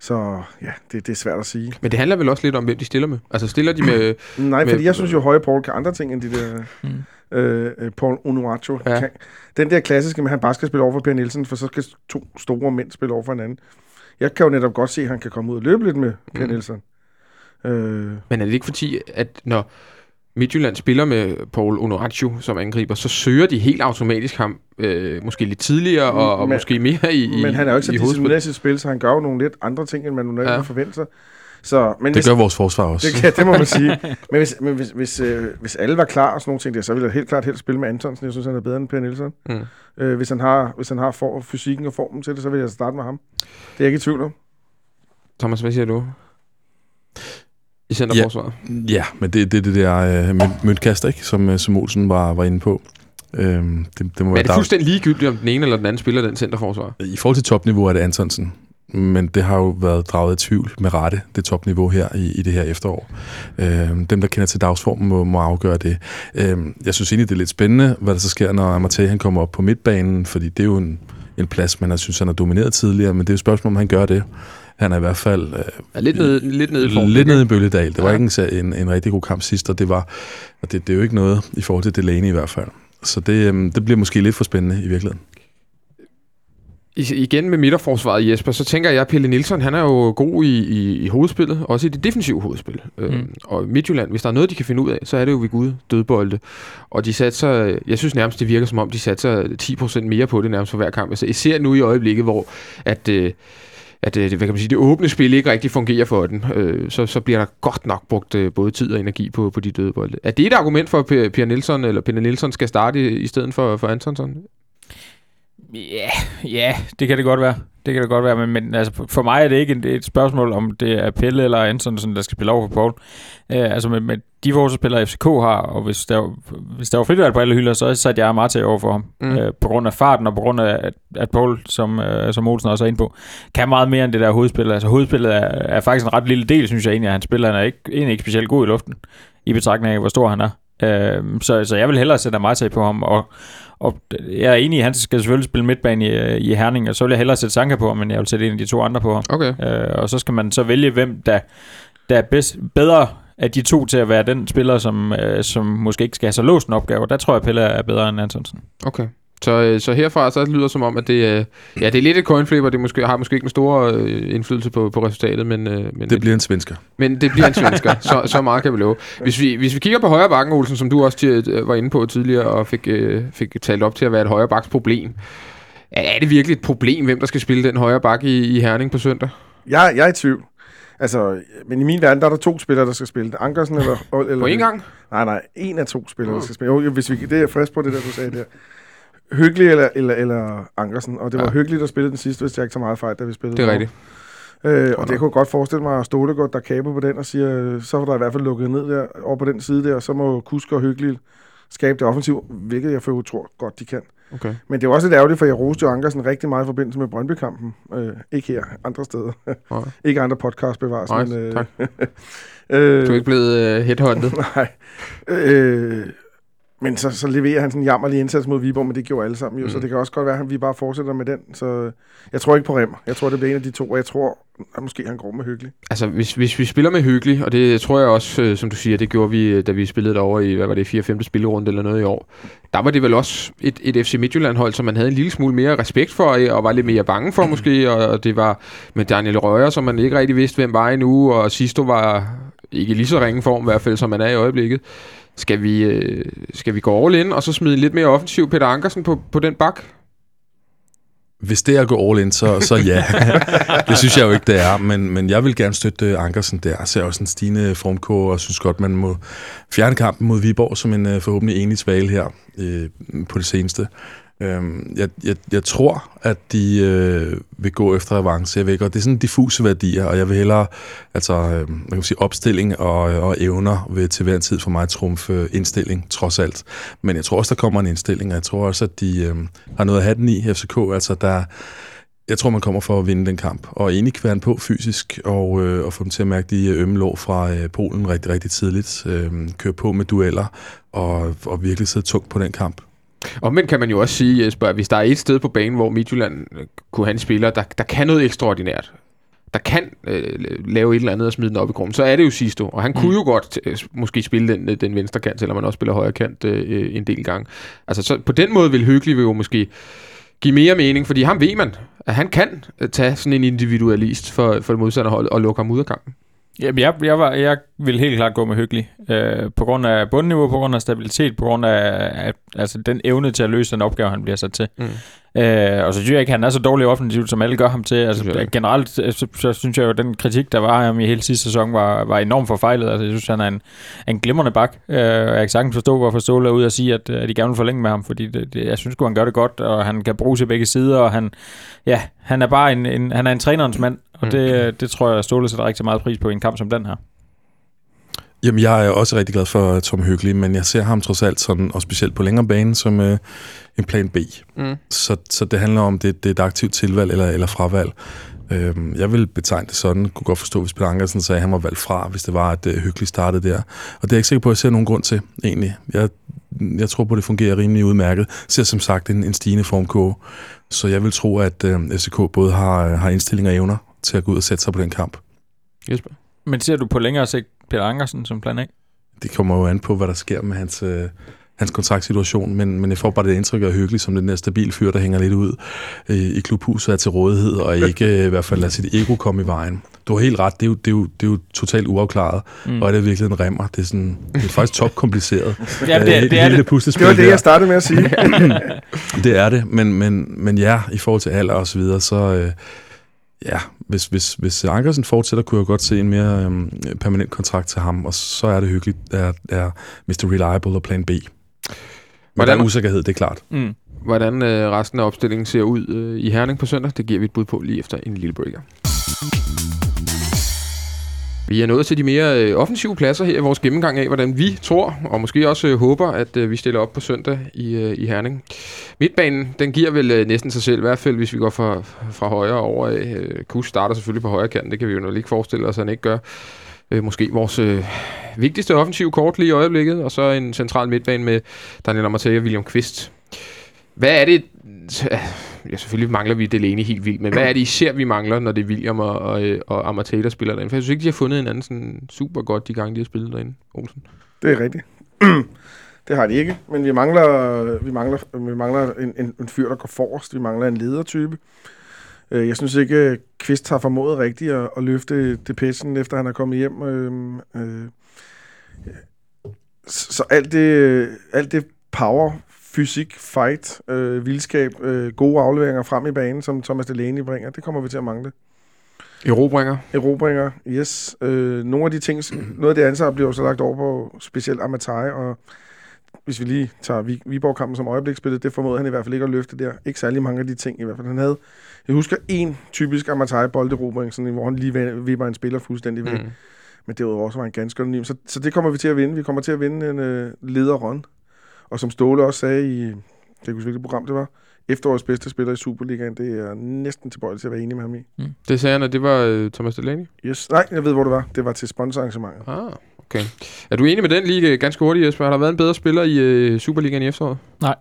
Så ja, det, det er svært at sige. Men det handler vel også lidt om, hvem de stiller med. Altså stiller de med... Nej, Men- fordi jeg synes jo, Høje Paul kan andre ting end de der... Mm. Øh, øh, Paul Onuachu. Ja. Den der klassiske med, at han bare skal spille over for Per Nielsen, for så skal to store mænd spille over for hinanden. Jeg kan jo netop godt se, at han kan komme ud og løbe lidt med Per Mm. Nielsen. Øh, Men er det ikke fordi, at når Midtjylland spiller med Paul Onorachu som angriber, så søger de helt automatisk ham øh, måske lidt tidligere og, og Men- måske mere i, men han er jo ikke så disciplineret i spil, så han gør jo nogle lidt andre ting, end man normalt Ja. forventer. Så, men Det hvis, gør vores forsvar også. det, kan, det må man sige. Men hvis, men hvis, hvis, øh, hvis alle var klar og sådan nogle ting der, så ville jeg helt klart helst spille med Antonsen. Jeg synes, han er bedre end Per Nielsen. Mm. Øh, hvis han har, hvis han har for, fysikken og formen til det, så vil jeg starte med ham. Det er jeg ikke i tvivl om. Thomas, hvad siger du? I centerforsvaret? Ja, men det er det, det der øh, mønt- møntkaster, ikke? Som, øh, som Olsen var, var inde på. Øhm, det, det må Men er være det fuldstændig ligegyldigt, om den ene eller den anden spiller den centerforsvar? I forhold til topniveau er det Antonsen. Men det har jo været draget i tvivl med rette, det topniveau her i, i det her efterår. Øhm, dem, der kender til dagsformen, må, må afgøre det. Øhm, jeg synes egentlig, det er lidt spændende, hvad der så sker, når Amartey han kommer op på midtbanen, fordi det er jo en, en plads, man har synes, han har domineret tidligere, men det er jo et spørgsmål, om han gør det. Han er i hvert fald øh, Er lidt nede, lidt nede i form. lidt nede i bølgedal. Det var Ja. ikke en, en, en rigtig god kamp sidst, og det var og det, det er jo ikke noget i forhold til Delaney i hvert fald. Så det, øhm, det bliver måske lidt for spændende i virkeligheden. Igen med midterforsvaret, Jesper, så tænker jeg, at Pelle Nielsen, han er jo god i, i, i hovedspillet, også i det defensive hovedspil. Mm. Øhm, og Midtjylland, hvis der er noget, de kan finde ud af, så er det jo ved Gud dødbolde. Og de satser, jeg synes nærmest, det virker som om, de satser 10% mere på det nærmest for hver kamp. Altså, især nu i øjeblikket, hvor at, øh, at øh, det, hvad kan man sige, det åbne spil ikke rigtig fungerer for den, øh, så, så bliver der godt nok brugt øh, både tid og energi på, på de dødbolde. Er det et argument for, at Per Nielsen eller Pelle Nielsen skal starte i, i stedet for, for Antonsson? Ja, ja, det kan det godt være. Det kan det godt være, men, men altså, for mig er det ikke et, et spørgsmål, om det er Pelle eller Antonsen, der skal spille over for Paul. Uh, altså med, med de forsvarsspillere, FCK har, og hvis der, hvis der var fritvalg på alle hylder, så satte jeg Marta over for ham. Mm. Uh, på grund af farten, og på grund af, at, at Paul, som, uh, som Olsen også er inde på, kan meget mere end det der hovedspil. Altså hovedspillet er, er faktisk en ret lille del, synes jeg egentlig, at han spiller. Han er ikke, egentlig ikke specielt god i luften, i betragtning af, hvor stor han er. Uh, så, så jeg vil hellere sætte Marta på ham, og og jeg er enig i, at han skal selvfølgelig spille midtbane i, i Herning, og så vil jeg hellere sætte Sanka på men jeg vil sætte en af de to andre på. Okay. Øh, og så skal man så vælge, hvem der, der er bedst, bedre af de to til at være den spiller, som, øh, som måske ikke skal have så låst en opgave. Der tror jeg, Pelle er bedre end Antonsen. Okay. Så, øh, så herfra så lyder det som om, at det, øh, ja, det er lidt et coin flip, og det måske, har måske ikke en stor øh, indflydelse på, på resultatet, men, øh, men, Det bliver en svensker. men det bliver en svensker. så, så meget kan vi love. Hvis vi, hvis vi kigger på højre bakken, Olsen, som du også var inde på tidligere, og fik, øh, fik talt op til at være et højre baks problem. Er, det virkelig et problem, hvem der skal spille den højre bak i, i Herning på søndag? Jeg, jeg er i tvivl. Altså, men i min verden, der er der to spillere, der skal spille. Ankersen eller... eller På en gang? Nej, nej. En af to spillere, der skal spille. Jo, hvis vi, det er jeg frisk på, det der, du sagde der. Hyggelig eller, eller, eller Ankersen. Og det var Ja. ja. hyggeligt at spille den sidste, hvis jeg ikke tager meget fejl, da vi spillede. Det er rigtigt. Øh, og det kunne jeg godt forestille mig, at Stolegård, der kaber på den og siger, så var der i hvert fald lukket ned der over på den side der, og så må Kusk og Hyggelig skabe det offensiv, hvilket jeg for tror godt, de kan. Okay. Men det er også lidt ærgerligt, for jeg roste jo Ankersen rigtig meget i forbindelse med Brøndby-kampen. Øh, ikke her, andre steder. Nej. ikke andre podcast bevares. Nej, men, øh, tak. øh, Du er ikke blevet øh, headhunted? Nej. Øh, men så, så leverer han sådan en jammerlig indsats mod Viborg, men det gjorde alle sammen jo, mm. så det kan også godt være, at vi bare fortsætter med den. Så jeg tror ikke på Remmer. Jeg tror, det bliver en af de to, og jeg tror, at måske han går med hyggelig. Altså, hvis, hvis vi spiller med hyggelig, og det tror jeg også, øh, som du siger, det gjorde vi, øh, da vi spillede derovre i, hvad var det, 4. 5. spillerunde eller noget i år. Der var det vel også et, et FC Midtjylland-hold, som man havde en lille smule mere respekt for, øh, og var lidt mere bange for måske, og, og det var med Daniel Røger, som man ikke rigtig vidste, hvem var endnu, og Sisto var ikke lige så ringe form i hvert fald, som man er i øjeblikket. Skal vi, øh, skal vi gå all in, og så smide lidt mere offensiv Peter Ankersen på, på den bak? Hvis det er at gå all in, så, så ja. det synes jeg jo ikke, det er. Men, men jeg vil gerne støtte Ankersen der. Jeg ser også en stigende formkår, og synes godt, man må fjerne kampen mod Viborg som en uh, forhåbentlig enig svale her øh, på det seneste. Øhm, jeg, jeg, jeg tror, at de øh, vil gå efter avance. Jeg ved godt, det er sådan diffuse værdier, og jeg vil hellere, altså, øh, man kan sige, opstilling og, og evner vil til hver en tid for mig trumfe øh, indstilling, trods alt. Men jeg tror også, der kommer en indstilling, og jeg tror også, at de øh, har noget at have den i FCK. Altså, der, jeg tror, man kommer for at vinde den kamp, og egentlig kværne på fysisk, og, øh, og få dem til at mærke de øh, ømme lår fra øh, Polen rigtig, rigtig tidligt. Øh, køre på med dueller, og, og virkelig sidde tungt på den kamp. Omvendt kan man jo også sige, Jesper, at hvis der er et sted på banen, hvor Midtjylland øh, kunne have en spiller, der, der kan noget ekstraordinært, der kan øh, lave et eller andet og smide den op i grunden, så er det jo Sisto. Og han mm. kunne jo godt øh, måske spille den, øh, den venstre kant, selvom man også spiller højre kant øh, en del gange. Altså så på den måde vil Hyggelig jo måske give mere mening, fordi ham ved man, at han kan øh, tage sådan en individualist for, for det modsatte hold og lukke ham ud af kampen. Jamen, jeg, jeg, var, jeg vil helt klart gå med hyggelig. Øh, på grund af bundniveau, på grund af stabilitet, på grund af at, altså, den evne til at løse den opgave, han bliver sat til. Mm. Øh, og så synes jeg ikke, han er så dårlig offensivt, som alle gør ham til. Altså, generelt, øh, så, så, synes jeg jo, at den kritik, der var ham i hele sidste sæson, var, var enormt forfejlet. Altså, jeg synes, han er en, en glimrende bak. Øh, jeg kan sagtens forstå, hvorfor Ståle er ude og sige, at, at de gerne vil forlænge med ham, fordi det, det, jeg synes sgu, han gør det godt, og han kan bruge sig begge sider, og han, ja, han er bare en, en, han er en trænerens mand, og Mm. det, det tror jeg, Ståle sætter rigtig meget pris på i en kamp som den her. Jamen, jeg er også rigtig glad for Tom Hyggelig, men jeg ser ham trods alt sådan, og specielt på længere bane, som øh, en plan B. Mm. Så, så det handler om, det, det er et aktivt tilvalg eller, eller fravalg. Øhm, jeg vil betegne det sådan, kunne godt forstå, hvis Peter Ankersen sagde, at han var valgt fra, hvis det var, at øh, Hyggelig startede der. Og det er jeg ikke sikker på, at jeg ser nogen grund til, egentlig. Jeg, jeg tror på, at det fungerer rimelig udmærket. Jeg ser som sagt en, en stigende formkurve, så jeg vil tro, at øh, FCK både har, har indstilling og evner til at gå ud og sætte sig på den kamp. Jesper? Men ser du på længere sigt Peter Ankersen som plan A? det kommer jo an på, hvad der sker med hans, øh, hans kontraktsituation, men, men jeg får bare det indtryk af hyggelig som den der stabil fyr, der hænger lidt ud øh, i klubhuset er til rådighed, og ikke øh, i hvert fald lader sit ego komme i vejen. Du har helt ret, det er jo, det er jo, det er jo totalt uafklaret, mm. og er det virkelig en remmer? Det er, sådan, det er faktisk topkompliceret. Ja, det, Øh, det er det. Det var det, der. jeg startede med at sige. Det er det, men, men, men ja, i forhold til alder og så videre, så øh, ja, hvis, hvis, hvis Ankersen fortsætter, kunne jeg godt se en mere øhm, permanent kontrakt til ham, og så er det hyggeligt, er, er Mr. Reliable og plan B. Men Hvordan- der er usikkerhed, det er klart. Mm. Hvordan øh, resten af opstillingen ser ud øh, i Herning på søndag, det giver vi et bud på lige efter en lille breaker. Vi er nået til de mere øh, offensive pladser her i vores gennemgang af, hvordan vi tror, og måske også øh, håber, at øh, vi stiller op på søndag i, øh, i Herning. Midtbanen, den giver vel øh, næsten sig selv, i hvert fald hvis vi går fra, fra højre over. Øh, Kus starter selvfølgelig på højre kanten, det kan vi jo nok ikke forestille os, at han ikke gør. Øh, måske vores øh, vigtigste offensive kort lige i øjeblikket, og så en central midtbane med Daniel Amartey og William Kvist. Hvad er det... Ja, selvfølgelig mangler vi Delaney helt vildt, men hvad er det især, vi mangler, når det er William og, og, og Amatea, der spiller derinde? For jeg synes ikke, de har fundet en anden sådan super godt de gange, de har spillet derinde, Olsen. Det er rigtigt. det har de ikke, men vi mangler, vi mangler, vi mangler en, en, en fyr, der går forrest. Vi mangler en ledertype. Øh, jeg synes ikke, at Kvist har formået rigtigt at, at løfte pissen efter han er kommet hjem. Øhm, øh, øh, så alt det, alt det power, fysik, fight, øh, vildskab, øh, gode afleveringer frem i banen, som Thomas Delaney bringer, det kommer vi til at mangle. Erobringer. Erobringer, yes. Øh, nogle af de ting, noget af det ansvar bliver jo så lagt over på specielt Amatai, og hvis vi lige tager Vi- Viborg-kampen som øjebliksspillet, det formåede han i hvert fald ikke at løfte der. Ikke særlig mange af de ting i hvert fald. Han havde, jeg husker en typisk Amatai bolderobring, sådan, en, hvor han lige vip- vipper en spiller fuldstændig væk. Mm. Mm. Men derudover så var han ganske anonym. Så, så det kommer vi til at vinde. Vi kommer til at vinde en øh, lederrun. Og som Ståle også sagde i, det kan hvilket program det var, efterårets bedste spiller i Superligaen, det er næsten tilbøjelig til at være enig med ham i. Det sagde han, at det var øh, Thomas Delaney. Yes. Nej, jeg ved, hvor det var. Det var til sponsorarrangementet. Ah, Okay. Er du enig med den lige ganske hurtigt, Jesper? Har der været en bedre spiller i øh, Superligaen i efteråret? Nej.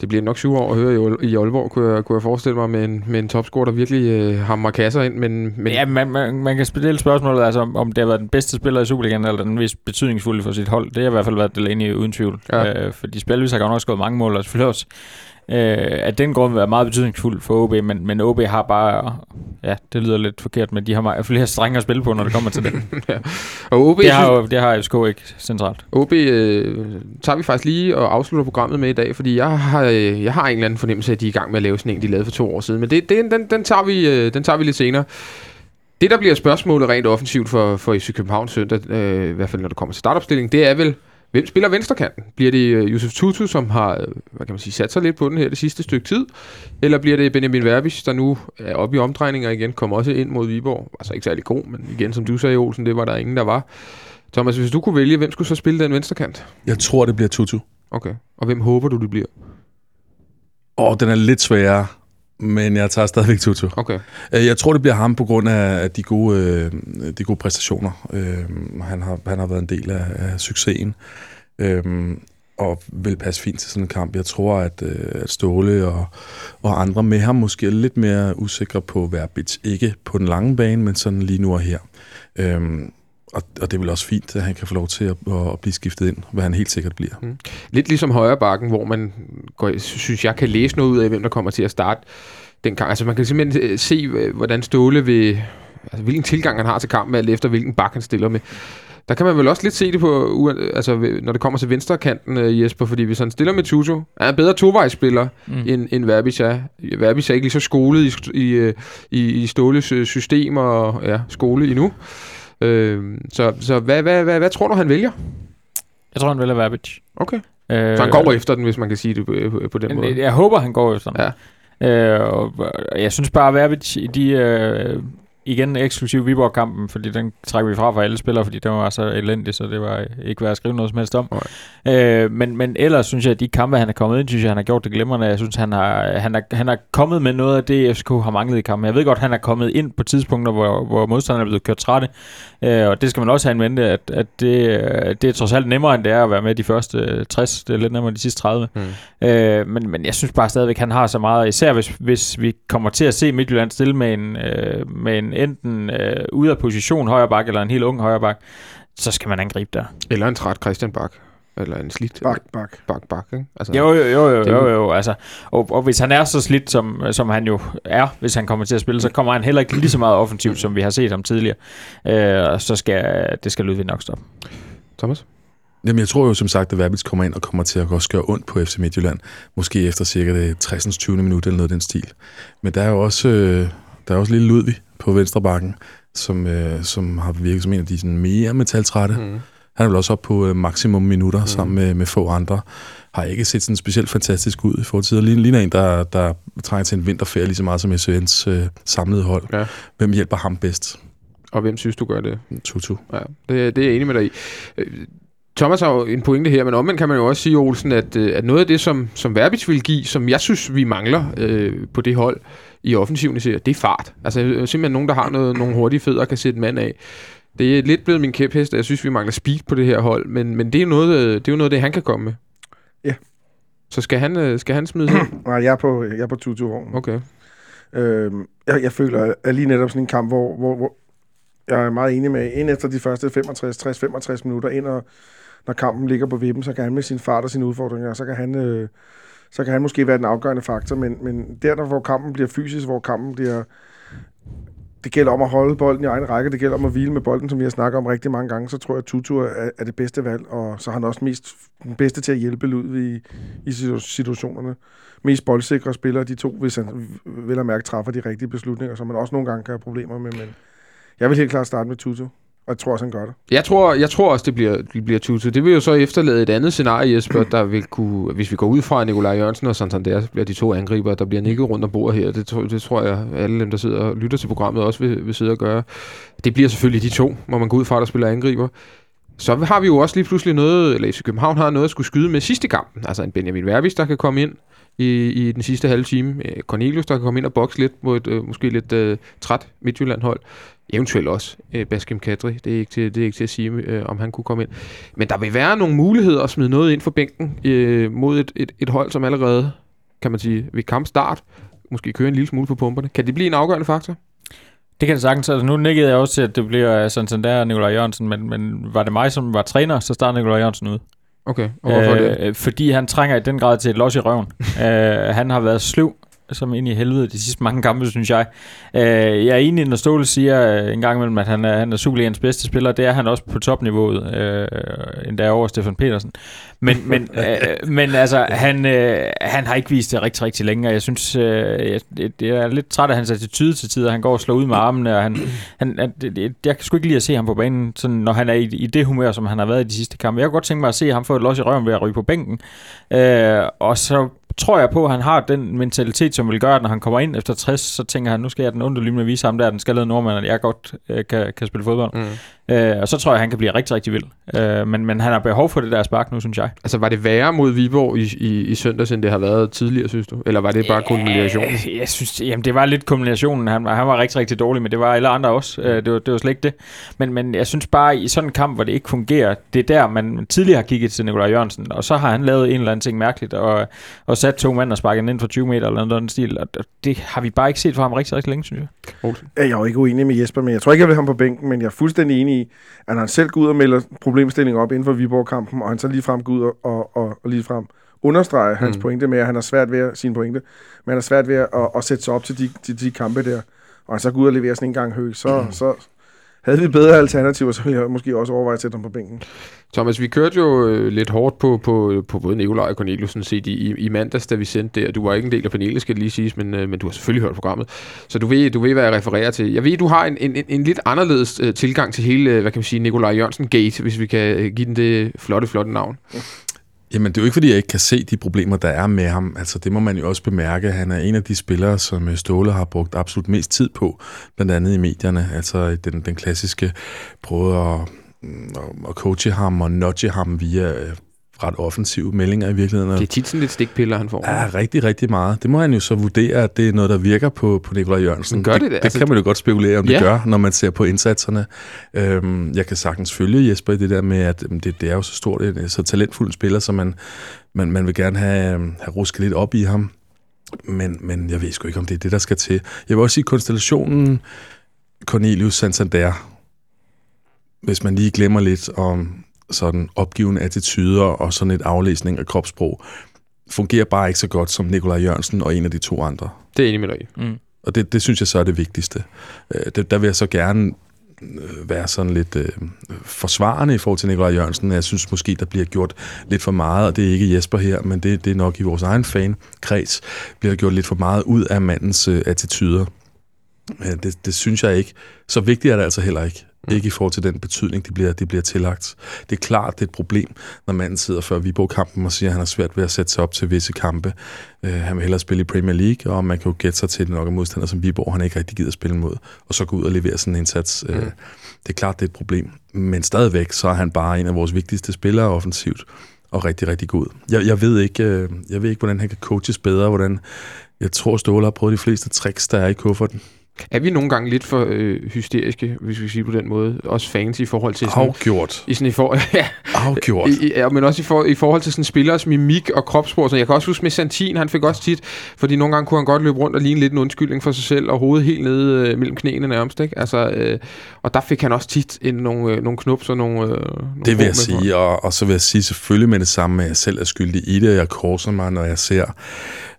Det bliver nok syv år at høre i, i Aalborg, kunne jeg, kunne jeg forestille mig, med en, med en topscorer, der virkelig øh, hammer kasser ind. Men, men ja, man, man, man kan stille spørgsmålet, altså, om, om det har været den bedste spiller i Superligaen, eller den mest betydningsfulde for sit hold. Det har i hvert fald været Delaney uden tvivl. Ja. Øh, fordi Spelvis har godt nok skåret mange mål, og selvfølgelig også øh, at den grund vil være meget betydningsfuld for OB, men, men OB har bare, ja, det lyder lidt forkert, men de har meget, flere strenge at spille på, når det kommer til det. og OB, det, har jo, det har FCK ikke centralt. OB øh, tager vi faktisk lige og afslutter programmet med i dag, fordi jeg har, øh, jeg har en eller anden fornemmelse af, at de er i gang med at lave sådan en, de lavede for to år siden. Men det, det, den, den, tager vi, øh, den tager vi lidt senere. Det, der bliver spørgsmålet rent offensivt for, for FC København søndag, øh, i hvert fald når det kommer til startopstilling, det er vel, hvem spiller venstrekanten? Bliver det øh, Yusuf Tutu, som har øh, hvad kan man sige, sat sig lidt på den her det sidste stykke tid? Eller bliver det Benjamin Verbis, der nu er oppe i omdrejninger igen, kommer også ind mod Viborg? Altså ikke særlig god, men igen, som du sagde, Olsen, det var der ingen, der var. Thomas, hvis du kunne vælge, hvem skulle så spille den venstrekant? Jeg tror, det bliver Tutu. Okay. Og hvem håber du, det bliver? Åh, den er lidt sværere, men jeg tager stadigvæk Tutu. Okay. Øh, Jeg tror, det bliver ham på grund af de gode, øh, de gode præstationer. Øh, Han har, han har været en del af, af succesen, og vil passe fint til sådan en kamp. Jeg tror, at, at Ståle og, og andre med ham måske er lidt mere usikre på Verbitz. Ikke på den lange bane, men sådan lige nu og her. Øh, og, og det er vel også fint, at han kan få lov til at, at blive skiftet ind, hvad han helt sikkert bliver. Lidt ligesom højre bakken, hvor man går, synes, jeg kan læse noget ud af, hvem der kommer til at starte den kamp. Altså man kan simpelthen øh, se, øh, hvordan Ståle vil, altså hvilken tilgang han har til kampen, alt efter hvilken bak han stiller med. Der kan man vel også lidt se det på, altså når det kommer til venstre kanten, øh, Jesper, fordi hvis han stiller med Tutu, er han en bedre tovejsspiller, mm. end, end Verbis er. Verbis er ikke lige så skolet i, i, i, i Ståles system og ja, skole endnu. Øh, så så hvad, hvad, hvad, hvad tror du, han vælger? Jeg tror, han vælger Verbic. Okay. Øh, Så han går efter den, hvis man kan sige det på, på, den Men måde. Jeg, jeg håber, han går efter den. Ja. Øh, og, og jeg synes bare, at Verbic i de... Øh, igen eksklusiv Viborg-kampen, fordi den trækker vi fra for alle spillere, fordi den var så elendig, så det var ikke værd at skrive noget som helst om. Øh, men, men ellers synes jeg, at de kampe, han er kommet ind, synes jeg, han har gjort det glimrende. Jeg synes, han har, han, er, han er kommet med noget af det, FCK har manglet i kampen. Jeg ved godt, han er kommet ind på tidspunkter, hvor, hvor modstanderne er blevet kørt trætte. Øh, og det skal man også have en mente, at, at det, øh, det er trods alt nemmere, end det er at være med de første øh, 60. Det er lidt nemmere de sidste 30. Mm. Øh, men, men jeg synes bare stadigvæk, han har så meget, især hvis, hvis vi kommer til at se Midtjylland stille med en, øh, med en enten øh, ude af position højre bak, eller en helt ung højre bak, så skal man angribe der. Eller en træt Christian Bak. Eller en slidt Bak, bak. Bak, bak ikke? Altså, Jo, jo, jo, jo, jo, jo- jo altså, og, og hvis han er så slidt, som, som han jo er, hvis han kommer til at spille, så kommer han heller ikke lige så meget offensivt, som vi har set ham tidligere. Øh, og så skal det skal Ludvig nok stoppe. Thomas? Jamen, jeg tror jo som sagt, at Verbitz kommer ind og kommer til at også gøre ondt på FC Midtjylland. Måske efter cirka det 60. 20. minut eller noget af den stil. Men der er jo også, øh, der er også lille Ludvig på venstre bakken, som, øh, som har virket som en af de sådan, mere metaltrætte. Mm. Han er vel også op på øh, maksimum minutter mm. sammen med, med få andre. Har ikke set sådan specielt fantastisk ud i til. Ligner, ligner en, der, der trænger til en vinterferie lige så meget som SVN's øh, samlede hold. Ja. Hvem hjælper ham bedst? Og hvem synes du gør det? Tutu. Ja, det, det er jeg enig med dig i. Thomas har jo en pointe her, men omvendt kan man jo også sige, Olsen, at, øh, at noget af det, som, som Verbitz vil give, som jeg synes, vi mangler øh, på det hold i offensiven, især, det er fart. Altså simpelthen nogen, der har noget, nogle hurtige fødder og kan sætte mand af. Det er lidt blevet min kæphest, at jeg synes, vi mangler speed på det her hold, men, men det, er jo noget, øh, det er jo noget, det han kan komme med. Ja. Så skal han, øh, skal han smide sig? Nej, jeg er på, jeg er på Tutu-vognen. Okay. Øhm, jeg, jeg føler, at lige netop sådan en kamp, hvor, hvor, hvor jeg er meget enig med, ind efter de første 65, 60-65 minutter, ind og når kampen ligger på vippen, så kan han med sin fart og sine udfordringer, så kan han, øh, så kan han måske være den afgørende faktor, men, men der, der, hvor kampen bliver fysisk, hvor kampen bliver... Det gælder om at holde bolden i egen række, det gælder om at hvile med bolden, som vi har snakket om rigtig mange gange, så tror jeg, at Tutu er, er det bedste valg, og så har han også mest den bedste til at hjælpe Ludvig i, i situationerne. Mest boldsikre spillere, de to, hvis han vel at mærke træffer de rigtige beslutninger, som man også nogle gange kan have problemer med, men jeg vil helt klart starte med Tutu, og jeg tror også, han gør det. Jeg tror, jeg tror også, det bliver, det bliver Tutu. Det vil jo så efterlade et andet scenarie, Jesper, der vil kunne... Hvis vi går ud fra Nikolaj Jørgensen og Santander, så bliver de to angriber, der bliver nikket rundt om bordet her. Det, tror- det tror jeg, alle dem, der sidder og lytter til programmet, også vil, vil sidde og gøre. Det bliver selvfølgelig de to, hvor man går ud fra, der spiller angriber. Så har vi jo også lige pludselig noget, eller FC København har noget at skulle skyde med sidste kampen. Altså en Benjamin Verbis, der kan komme ind i, i den sidste halve time. Øh, Cornelius, der kan komme ind og bokse lidt mod et øh, måske lidt øh, træt Midtjylland-hold. Eventuelt også øh, Baskim Kadri. Det er ikke til, det er ikke til at sige, øh, om han kunne komme ind. Men der vil være nogle muligheder at smide noget ind for bænken øh, mod et, et, et hold, som allerede, kan man sige, ved kampstart, måske køre en lille smule på pumperne. Kan det blive en afgørende faktor? Det kan det sagtens. Altså, nu nikkede jeg også til, at det bliver Santander og Nikolaj Jørgensen, men, men var det mig, som var træner, så starter Nikolaj Jørgensen ud. Okay, og hvorfor øh, det? Fordi han trænger i den grad til et los i røven. øh, han har været sløv som ind i helvede de sidste mange kampe, synes jeg. Øh, jeg er enig, når Ståle siger øh, en gang imellem, at han er, han er Superligans bedste spiller. Det er han også på topniveauet, øh, endda over Stefan Petersen. Men, men, øh, men altså, han, øh, han har ikke vist det rigtig, rigtig længe, og jeg synes, øh, jeg, jeg er lidt træt af hans attitude til tider. Han går og slår ud med armene, og han, han, at, jeg kan sgu ikke lide at se ham på banen, sådan, når han er i, i det humør, som han har været i de sidste kampe. Jeg kunne godt tænke mig at se ham få et los i røven ved at ryge på bænken. Øh, og så tror jeg på, at han har den mentalitet, som vil gøre, at når han kommer ind efter 60, så tænker han, nu skal jeg den underlige vise ham der, den skaldede nordmand, at jeg godt øh, kan, kan spille fodbold. Mm. Øh, og så tror jeg, at han kan blive rigtig, rigtig vild. Øh, men, men han har behov for det der spark nu, synes jeg. Altså, var det værre mod Viborg i, i, i søndags, end det har været tidligere, synes du? Eller var det bare kombinationen? Øh, jeg synes, jamen, det var lidt kombinationen. Han, han var rigtig, rigtig dårlig, men det var alle andre også. Øh, det, var, det var slet ikke det. Men, men jeg synes bare, i sådan en kamp, hvor det ikke fungerer, det er der, man tidligere har kigget til Nikolaj Jørgensen, og så har han lavet en eller anden ting mærkeligt, og, og sat to mænd og sparket ind for 20 meter eller noget den stil. Og det har vi bare ikke set fra ham rigtig, rigtig længe, synes jeg. Jeg er jo ikke uenig med Jesper, men jeg tror ikke, jeg vil have ham på bænken, men jeg er fuldstændig enig i, at han selv går ud og melder problemstillinger op inden for Viborg-kampen, og han så lige frem går ud og, og, og, og lige frem understreger hans mm. pointe med, at han har svært ved at, sin pointe, men han har svært ved at, at, at sætte sig op til de, de, de kampe der, og han så går ud og leverer sådan en gang høj, så, mm. så havde vi bedre alternativer, så ville jeg måske også overveje at sætte ham på bænken. Thomas, vi kørte jo øh, lidt hårdt på, på, på både Nikolaj og Corneliusen set i, i mandags, da vi sendte det, du var ikke en del af panelet, skal det lige siges, men, øh, men du har selvfølgelig hørt programmet, så du ved, du ved hvad jeg refererer til. Jeg ved, du har en, en, en lidt anderledes uh, tilgang til hele, hvad kan man sige, Nikolaj Jørgensen Gate, hvis vi kan give den det flotte, flotte navn. Jamen, det er jo ikke, fordi jeg ikke kan se de problemer, der er med ham. Altså, det må man jo også bemærke. Han er en af de spillere, som øh, Ståle har brugt absolut mest tid på, blandt andet i medierne. Altså, den, den klassiske prøve at mm, og coache ham og nudge ham via øh, ret offensive meldinger i virkeligheden. Det er tit sådan lidt stikpiller, han får. Ja, rigtig, rigtig meget. Det må han jo så vurdere, at det er noget, der virker på, på Nikolaj Jørgensen. Men gør det det? Det, det altså, kan man jo godt spekulere, om ja. det gør, når man ser på indsatserne. Øhm, jeg kan sagtens følge Jesper i det der med, at det, det er jo så stort, et, så talentfuld spiller, så man, man, man vil gerne have, øhm, have rusket lidt op i ham. Men, men jeg ved sgu ikke, om det er det, der skal til. Jeg vil også sige, konstellationen Cornelius Santander, hvis man lige glemmer lidt om sådan opgivende attityder og sådan et aflæsning af kropssprog, fungerer bare ikke så godt som Nikolaj Jørgensen og en af de to andre. Det er enig med dig mm. Og det, det synes jeg så er det vigtigste. Øh, det, der vil jeg så gerne øh, være sådan lidt øh, forsvarende i forhold til Nikolaj Jørgensen. Jeg synes måske, der bliver gjort lidt for meget, og det er ikke Jesper her, men det, det er nok i vores egen fankreds, bliver der gjort lidt for meget ud af mandens øh, attityder. Det, det synes jeg ikke. Så vigtigt er det altså heller ikke. Mm. Ikke i forhold til den betydning, de bliver, de bliver tillagt. Det er klart, det er et problem, når manden sidder før Viborg-kampen og siger, at han har svært ved at sætte sig op til visse kampe. Uh, han vil hellere spille i Premier League, og man kan jo gætte sig til, nok modstander som Viborg, han ikke rigtig gider spille mod, og så gå ud og levere sådan en indsats. Mm. Uh, det er klart, det er et problem. Men stadigvæk, så er han bare en af vores vigtigste spillere offensivt, og rigtig, rigtig god. Jeg, jeg, ved ikke, uh, jeg ved ikke, hvordan han kan coaches bedre, hvordan jeg tror, Ståle har prøvet de fleste tricks, der er i kufferten. Er vi nogle gange lidt for øh, hysteriske, hvis vi siger på den måde? Også fans i forhold til... Sådan, Afgjort. I sådan i for, ja, Afgjort. I, ja, men også i, for, i forhold til sådan spillers mimik og kropsprog. Så jeg kan også huske med Santin, han fik også tit... Fordi nogle gange kunne han godt løbe rundt og ligne lidt en undskyldning for sig selv, og hovedet helt nede øh, mellem knæene nærmest. Ikke? Altså, øh, og der fik han også tit en, nogle, øh, nogle knups og nogle... Øh, nogle det vil jeg sige, og, og så vil jeg sige selvfølgelig med det samme, at jeg selv er skyldig i det, jeg korser mig, når jeg ser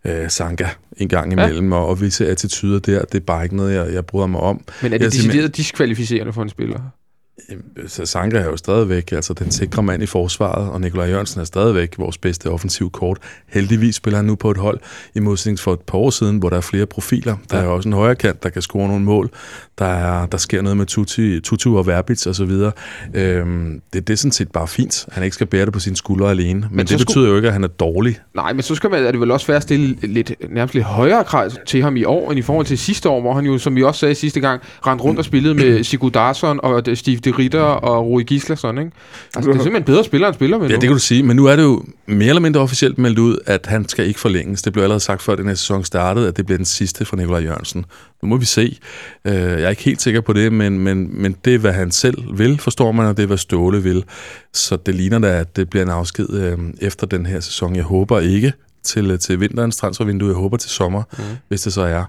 øh, Sanka en gang imellem, ja. og, og visse attityder der, det er bare ikke noget, jeg, jeg bryder mig om. Men er det decideret diskvalificerende for en spiller? Så Sanka er jo stadigvæk altså den sikre mand i forsvaret, og Nikolaj Jørgensen er stadigvæk vores bedste offensiv kort. Heldigvis spiller han nu på et hold, i modsætning for et par år siden, hvor der er flere profiler. Der ja. er også en højre kant, der kan score nogle mål. Der, er, der sker noget med Tutu, Tutu og Verbitz og så videre. Øhm, det, det er sådan set bare fint. Han ikke skal bære det på sine skuldre alene. Men, men det betyder skulle... jo ikke, at han er dårlig. Nej, men så skal man, er det vel også være at stille lidt, nærmest lidt højere krav til ham i år, end i forhold til sidste år, hvor han jo, som vi også sagde sidste gang, rendte rundt og spillede med Sigurd Darsson og Steve de Ritter og Rui Gislason, ikke? Altså, det er simpelthen bedre spillere, end spiller med Ja, nu. det kan du sige. Men nu er det jo mere eller mindre officielt meldt ud, at han skal ikke forlænges. Det blev allerede sagt før den her sæson startede, at det bliver den sidste for Nikolaj Jørgensen. Nu må vi se. Øh, Jeg er ikke helt sikker på det, men, men, men det er, hvad han selv vil, forstår man, og det er, hvad Ståle vil. Så det ligner da, at det bliver en afsked øh, efter den her sæson. Jeg håber ikke til, til vinterens transfervindue. Jeg håber til sommer, mm. hvis det så er.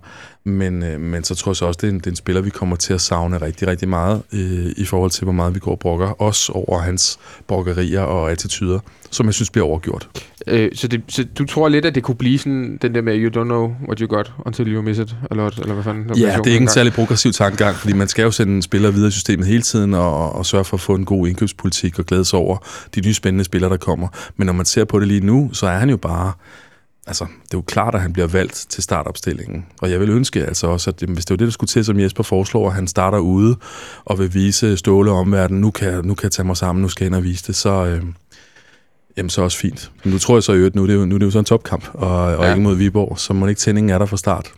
Men, øh, men så tror jeg så også, det er, en, det er en spiller, vi kommer til at savne rigtig, rigtig meget øh, i forhold til, hvor meget vi går og brokker. Også over hans brokkerier og attityder, som jeg synes bliver overgjort. Øh, så, det, så du tror lidt, at det kunne blive sådan den der med, you don't know what you got until you miss it, eller, eller hvad fanden? Ja, det er ikke en særlig progressiv tankegang, fordi man skal jo sende spillere videre i systemet hele tiden og, og sørge for at få en god indkøbspolitik og glæde sig over de nye spændende spillere, der kommer. Men når man ser på det lige nu, så er han jo bare... Altså, det er jo klart, at han bliver valgt til startopstillingen. Og jeg vil ønske altså også, at hvis det var det, der skulle til, som Jesper foreslår, at han starter ude og vil vise Ståle omverdenen, nu kan, jeg- nu kan jeg tage mig sammen, nu skal jeg ind og vise det, så, øh, jamen, så er også fint. Men nu tror jeg så i øvrigt, nu er det jo, nu er det jo så en topkamp, og, og Ja. ikke mod Viborg, så må ikke tændingen er der fra start.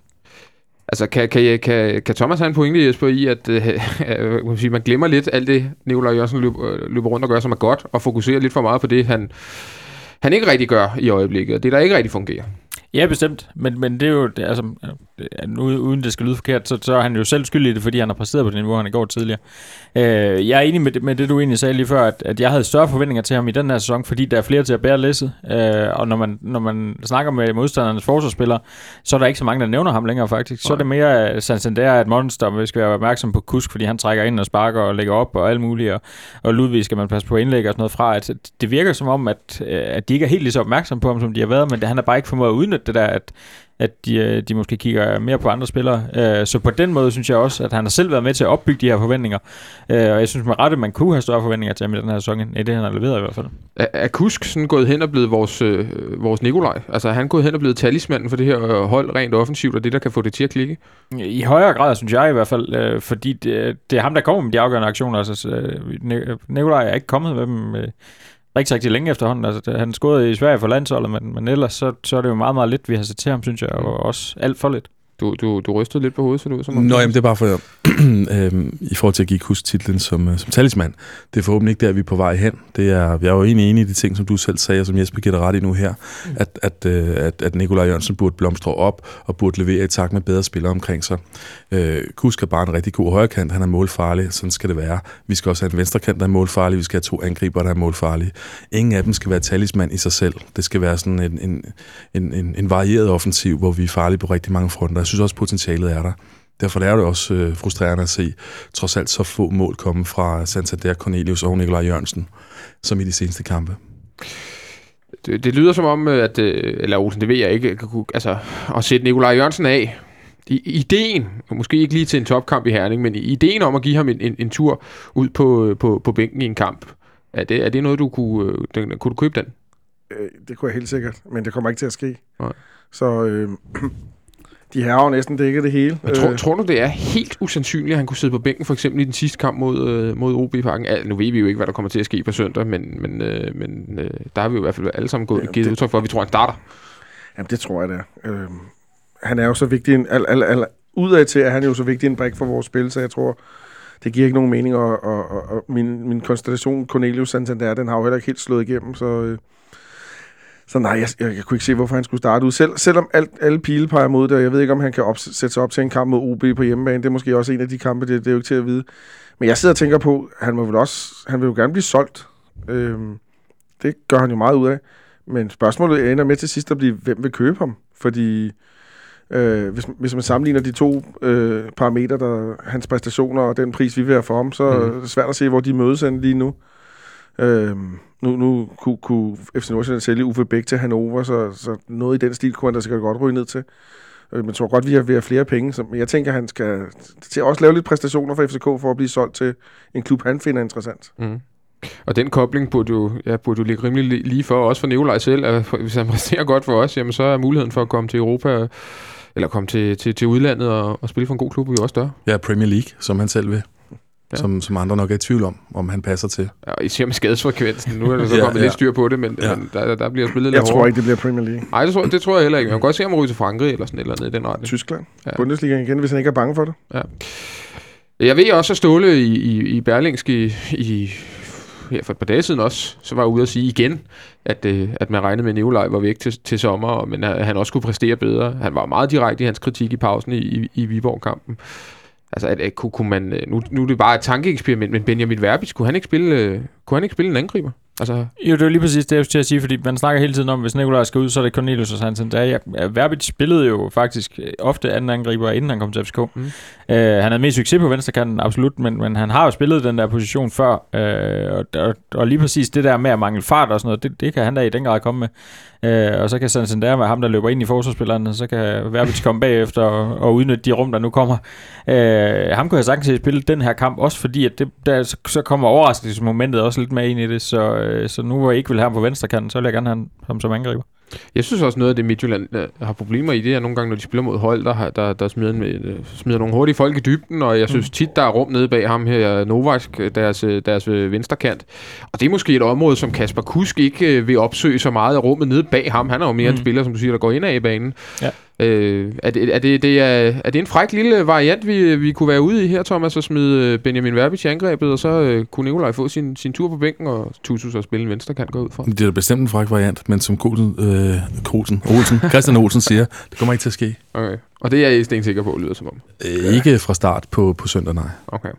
Altså, kan, kan, kan, kan Thomas have en pointe, Jesper, i, at øh, man glemmer lidt alt det, Nikolaj Jørgensen løber, øh, løber rundt og gør, som er godt, og fokuserer lidt for meget på det, han, han ikke rigtig gør i øjeblikket, og det, der ikke rigtig fungerer. Ja, bestemt. Men, men det er jo, det, altså, øh, nu, uden det skal lyde forkert, så, så er han jo selv skyldig i det, fordi han har præsteret på det niveau, han har gjort tidligere. Øh, jeg er enig med, det- med det, du egentlig sagde lige før, at, at jeg havde større forventninger til ham i den her sæson, fordi der er flere til at bære læsset. Øh, og når man, når man snakker med modstandernes forsvarsspillere, så er der ikke så mange, der nævner ham længere faktisk. Så er det mere uh, Santander er et monster, og vi skal være opmærksom på Kusk, fordi han trækker ind og sparker og lægger op og alt muligt. Og, og Ludvig skal man passe på indlæg og sådan noget fra. At det virker som om, at, øh, at de ikke er helt lige så opmærksomme på ham, som de har været, men det, han har bare ikke formået udnytte det der, at, at de, øh, de måske kigger mere på andre spillere. Øh, Så på den måde synes jeg også, at han har selv været med til at opbygge de her forventninger. Øh, Og jeg synes med rette, man kunne have større forventninger til ham i den her sæson, end det han har leveret i hvert fald. Er, er Kusk sådan gået hen og blevet vores, øh, vores Nikolaj? Altså, er han gået hen og blevet talismanden for det her hold rent offensivt, og det, der kan få det til at klikke? I højere grad, synes jeg i hvert fald, øh, fordi det, det er ham, der kommer med de afgørende aktioner. Altså, øh, Ni- Nikolaj er ikke kommet med dem øh, rigtig, rigtig længe efterhånden. Altså, han skårede i Sverige for landsholdet, men, men ellers så, så er det jo meget, meget lidt, vi har set til ham, synes jeg, og også alt for lidt. Du, du, du rystede lidt på hovedet, så du som om- Nå, jamen, det er bare for, øhm, i forhold til at give Kus titlen som, øh, som talisman. Det er forhåbentlig ikke der, vi er på vej hen. Det er, jeg er jo egentlig enig i de ting, som du selv sagde, og som Jesper giver dig ret i nu her, at, at, øh, at, at Nikolaj Jørgensen burde blomstre op og burde levere i takt med bedre spillere omkring sig. Øh, Kusk er bare en rigtig god højrekant. Han er målfarlig. Sådan skal det være. Vi skal også have en venstrekant, der er målfarlig. Vi skal have to angriber, der er målfarlige. Ingen af dem skal være talisman i sig selv. Det skal være sådan en, en, en, en, en varieret offensiv, hvor vi er farlige på rigtig mange fronter. Synes også, potentialet er der. Derfor er det også øh, frustrerende at se trods alt så få mål komme fra Santander, Cornelius og Nikolaj Jørgensen, som i de seneste kampe. Det, det lyder som om, øh, at, øh, eller Olsen, det ved jeg ikke, at kunne- altså, at sætte Nikolaj Jørgensen af, i, ideen, måske ikke lige til en topkamp i Herning, men ideen om at give ham en, en, en tur ud på, øh, på, på bænken i en kamp, er det, er det noget, du kunne, den, kunne du købe den? Det kunne jeg helt sikkert, men det kommer ikke til at ske. Nej. Så øh, de har jo næsten dækket det hele. Men tror, Øh, tror du, det er helt usandsynligt, at han kunne sidde på bænken, for eksempel i den sidste kamp mod, øh, mod OB i Parken? Al, nu ved vi jo ikke, hvad der kommer til at ske på søndag, men, men, øh, men øh, der har vi jo i hvert fald alle sammen gået, Ja, givet det- udtryk for, at vi tror, han starter. Jamen, det tror jeg, det er. Øh, han er jo så vigtig en... Al, al, al, udad til er han jo så vigtig en brik for vores spil, så jeg tror, det giver ikke nogen mening, og, og, og, og min, min konstellation Cornelius Santander, den har jo heller ikke helt slået igennem, så... Øh, så nej, jeg, jeg, jeg kunne ikke se, hvorfor han skulle starte ud. Selv, selvom alt, alle pile peger mod det, og jeg ved ikke, om han kan op, sætte sig op til en kamp mod OB på hjemmebane. Det er måske også en af de kampe, det, det er jo ikke til at vide. Men jeg sidder og tænker på, han må vel også, han vil jo gerne blive solgt. Øhm, det gør han jo meget ud af. Men spørgsmålet ender med til sidst at blive, hvem vil købe ham? Fordi øh, hvis, hvis man sammenligner de to øh, parametre, der hans præstationer og den pris, vi vil have for ham, så Mhm. er det svært at se, hvor de mødes henne lige nu. Øhm, nu, nu kunne, kunne FC Nordsjælland sælge Uffe Bæk til Hannover, så, så noget i den stil kunne han da sikkert godt ryge ned til. Øh, Men jeg tror godt, vi har, vi har flere penge. Så, men jeg tænker, han skal til også lave lidt præstationer for FCK for at blive solgt til en klub, han finder interessant. Mm. Og den kobling burde jo, ja, burde jo ligge rimelig li- lige for, også for Nikolaj selv. At hvis han præsterer godt for os, jamen så er muligheden for at komme til Europa, eller komme til, til, til udlandet og, og spille for en god klub, jo også større. Ja, Premier League, som han selv vil. Ja. Ja. Som, som andre nok er i tvivl om, om han passer til. Ja, og især med skadesfrekvensen. Nu er der så Ja, kommet ja. lidt styr på det, men, ja. Ja. men der, der bliver spillet Jeg lidt tror hårdere. ikke, det bliver Premier League. Nej, det tror, det tror jeg heller ikke. Man kan godt se ham ryge til Frankrig eller sådan et eller andet i den retning. Tyskland. Ja. Ja. Bundesliga igen, hvis han ikke er bange for det. Jeg ved også, at Ståle i, i, i Berlingske i, i her for et par dage siden også, så var jeg ude at sige igen, at, øh, at man regnede med, at Nikolaj var væk til, til sommer, men at han også kunne præstere bedre. Han var meget direkte i hans kritik i pausen i, i, i Viborg-kampen. Altså, at, at, kunne, kunne man, øh, nu, nu er det bare et tankeeksperiment, men Benjamin Verbitz, kunne han ikke spille, øh, kunne han ikke spille en angriber? Altså, Jo, det er jo lige præcis det, jeg skulle til at sige, fordi man snakker hele tiden om, hvis Nikolaj skal ud, så er det Cornelius og Hansen. Der, jeg, Verbitz spillede jo faktisk øh, ofte anden angriber, inden han kom til FCK. Mm. Uh, han havde mest succes på venstrekanten, absolut, men, men han har jo spillet den der position før, uh, og, og, og lige præcis det der med at mangle fart og sådan noget, det, det kan han da i den grad komme med. Uh, og så kan Santander være ham, der løber ind i forsvarsspilleren, og så kan Verbitz komme bagefter og, og udnytte de rum, der nu kommer. Uh, ham kunne jeg sagtens spille den her kamp, også fordi at det, der, så, så kommer overraskelsesmomentet også lidt med ind i det, så, uh, så nu hvor jeg ikke vil have ham på venstrekanten, så vil jeg gerne have ham- som angriber. Jeg synes også noget af det Midtjylland øh, har problemer i, det er nogle gange, når de spiller mod hold, der, der, der smider, med, øh, smider nogle hurtige folk i dybden, og jeg synes tit, der er rum nede bag ham her, Novak, deres, øh, deres øh, venstrekant. Og det er måske et område, som Kasper Kusk ikke øh, vil opsøge så meget af rummet nede bag ham. Han er jo mere mm. en Mm. spiller, som du siger, der går ind af i banen. Ja. Øh, er, det, er, det, det er, er det en fræk lille variant, vi, vi kunne være ude i her, Thomas, at smide øh, Benjamin Verbitz i angrebet, og så øh, kunne Nikolaj få sin, sin tur på bænken, og Tutus og spille en venstrekant gå ud fra? Det er da bestemt en fræk variant, men som Kolsen, øh, Kolsen, Olsen, Christian Olsen siger, det kommer ikke til at ske. Okay. Og det er jeg sten sikker på, lyder som om. Øh, ikke fra start på, på søndag, nej. Okay.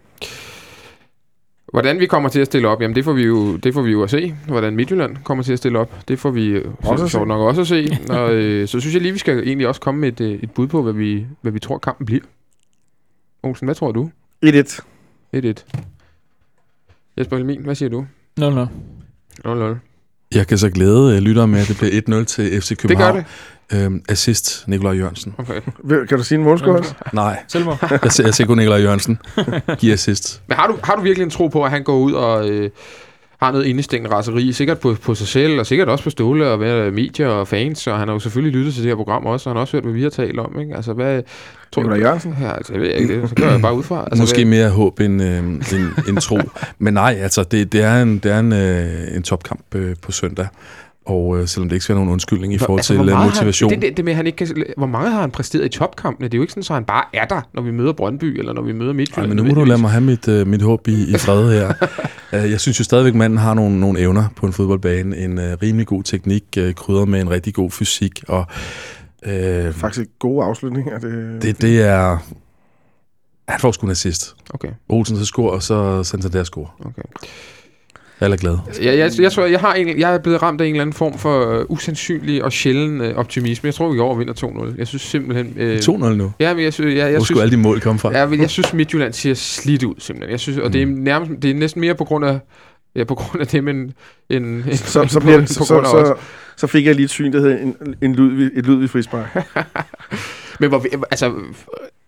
Hvordan vi kommer til at stille op, jamen det får vi jo, det får vi jo at se. Hvordan Midtjylland kommer til at stille op, det får vi øh, Også sjovt nok også at se. Og, øh, så synes jeg lige, vi skal egentlig også komme med et, øh, et bud på, hvad vi, hvad vi tror, kampen bliver. Olsen, hvad tror du? 1-1. 1-1. Jesper Helmin, hvad siger du? 0-0. 0-0. Jeg kan så glæde øh, lyttere med, at det bliver 1-0 til FC Det gør København. det. Øhm, assist, Nikolaj Jørgensen. Okay. Vil- Kan du sige en målscore også? Nej, Selvmord. jeg ser, jeg ser kun Nikolaj Jørgensen give assist. Men har du, har du virkelig en tro på, at han går ud og øh, har noget indestængende raseri, sikkert på, på sig selv, og sikkert også på Ståle og hvad, medier og fans, og han har jo selvfølgelig lyttet til det her program også, og han har også hørt, hvad vi har talt om, ikke? Altså, hvad... Tror Nikolaj Jørgensen? Ja, altså, jeg ved ikke det. Så gør jeg bare ud fra. Altså, Måske hvad, mere håb end, øh, end, end tro. Men nej, altså, det, det er en, det er en, øh, en topkamp øh, på søndag. Og øh, selvom det ikke skal være nogen undskyldning i forhold altså, til motivation. Har, det, det, med, at han ikke kan, hvor meget har han præsteret i topkampene? Det er jo ikke sådan, at han bare er der, når vi møder Brøndby, eller når vi møder Midtjylland. men nu må du lade mig have mit, øh, mit håb i, i fred her. Øh, jeg synes jo stadigvæk, at manden har nogle, nogle evner på en fodboldbane. En øh, rimelig god teknik, øh, krydret med en rigtig god fysik. Og, øh, Faktisk gode afslutninger. Det, det, det er... Han får sgu en assist. Okay, Olsen så score, og så Santander score. okay. Jeg er glad. Jeg, jeg, jeg, tror, jeg, har en, jeg er blevet ramt af en eller anden form for uh, usandsynlig og sjælden uh, optimisme. Jeg tror, vi i år vinder 2-0. Jeg synes simpelthen... Uh, 2-0 nu. Ja, men jeg, synes, jeg, jeg, Hvor synes, skulle alle de mål komme fra? Ja, men jeg synes, Midtjylland ser slidt ud, simpelthen. Jeg synes, og det er nærmest, det er næsten mere på grund af, ja, på grund af det, men en, en, så, så, på, bliver, på så, så, så, så fik jeg lige et syn, der hedder en, en Ludvig, et Ludvig frispark. Men hvor, altså,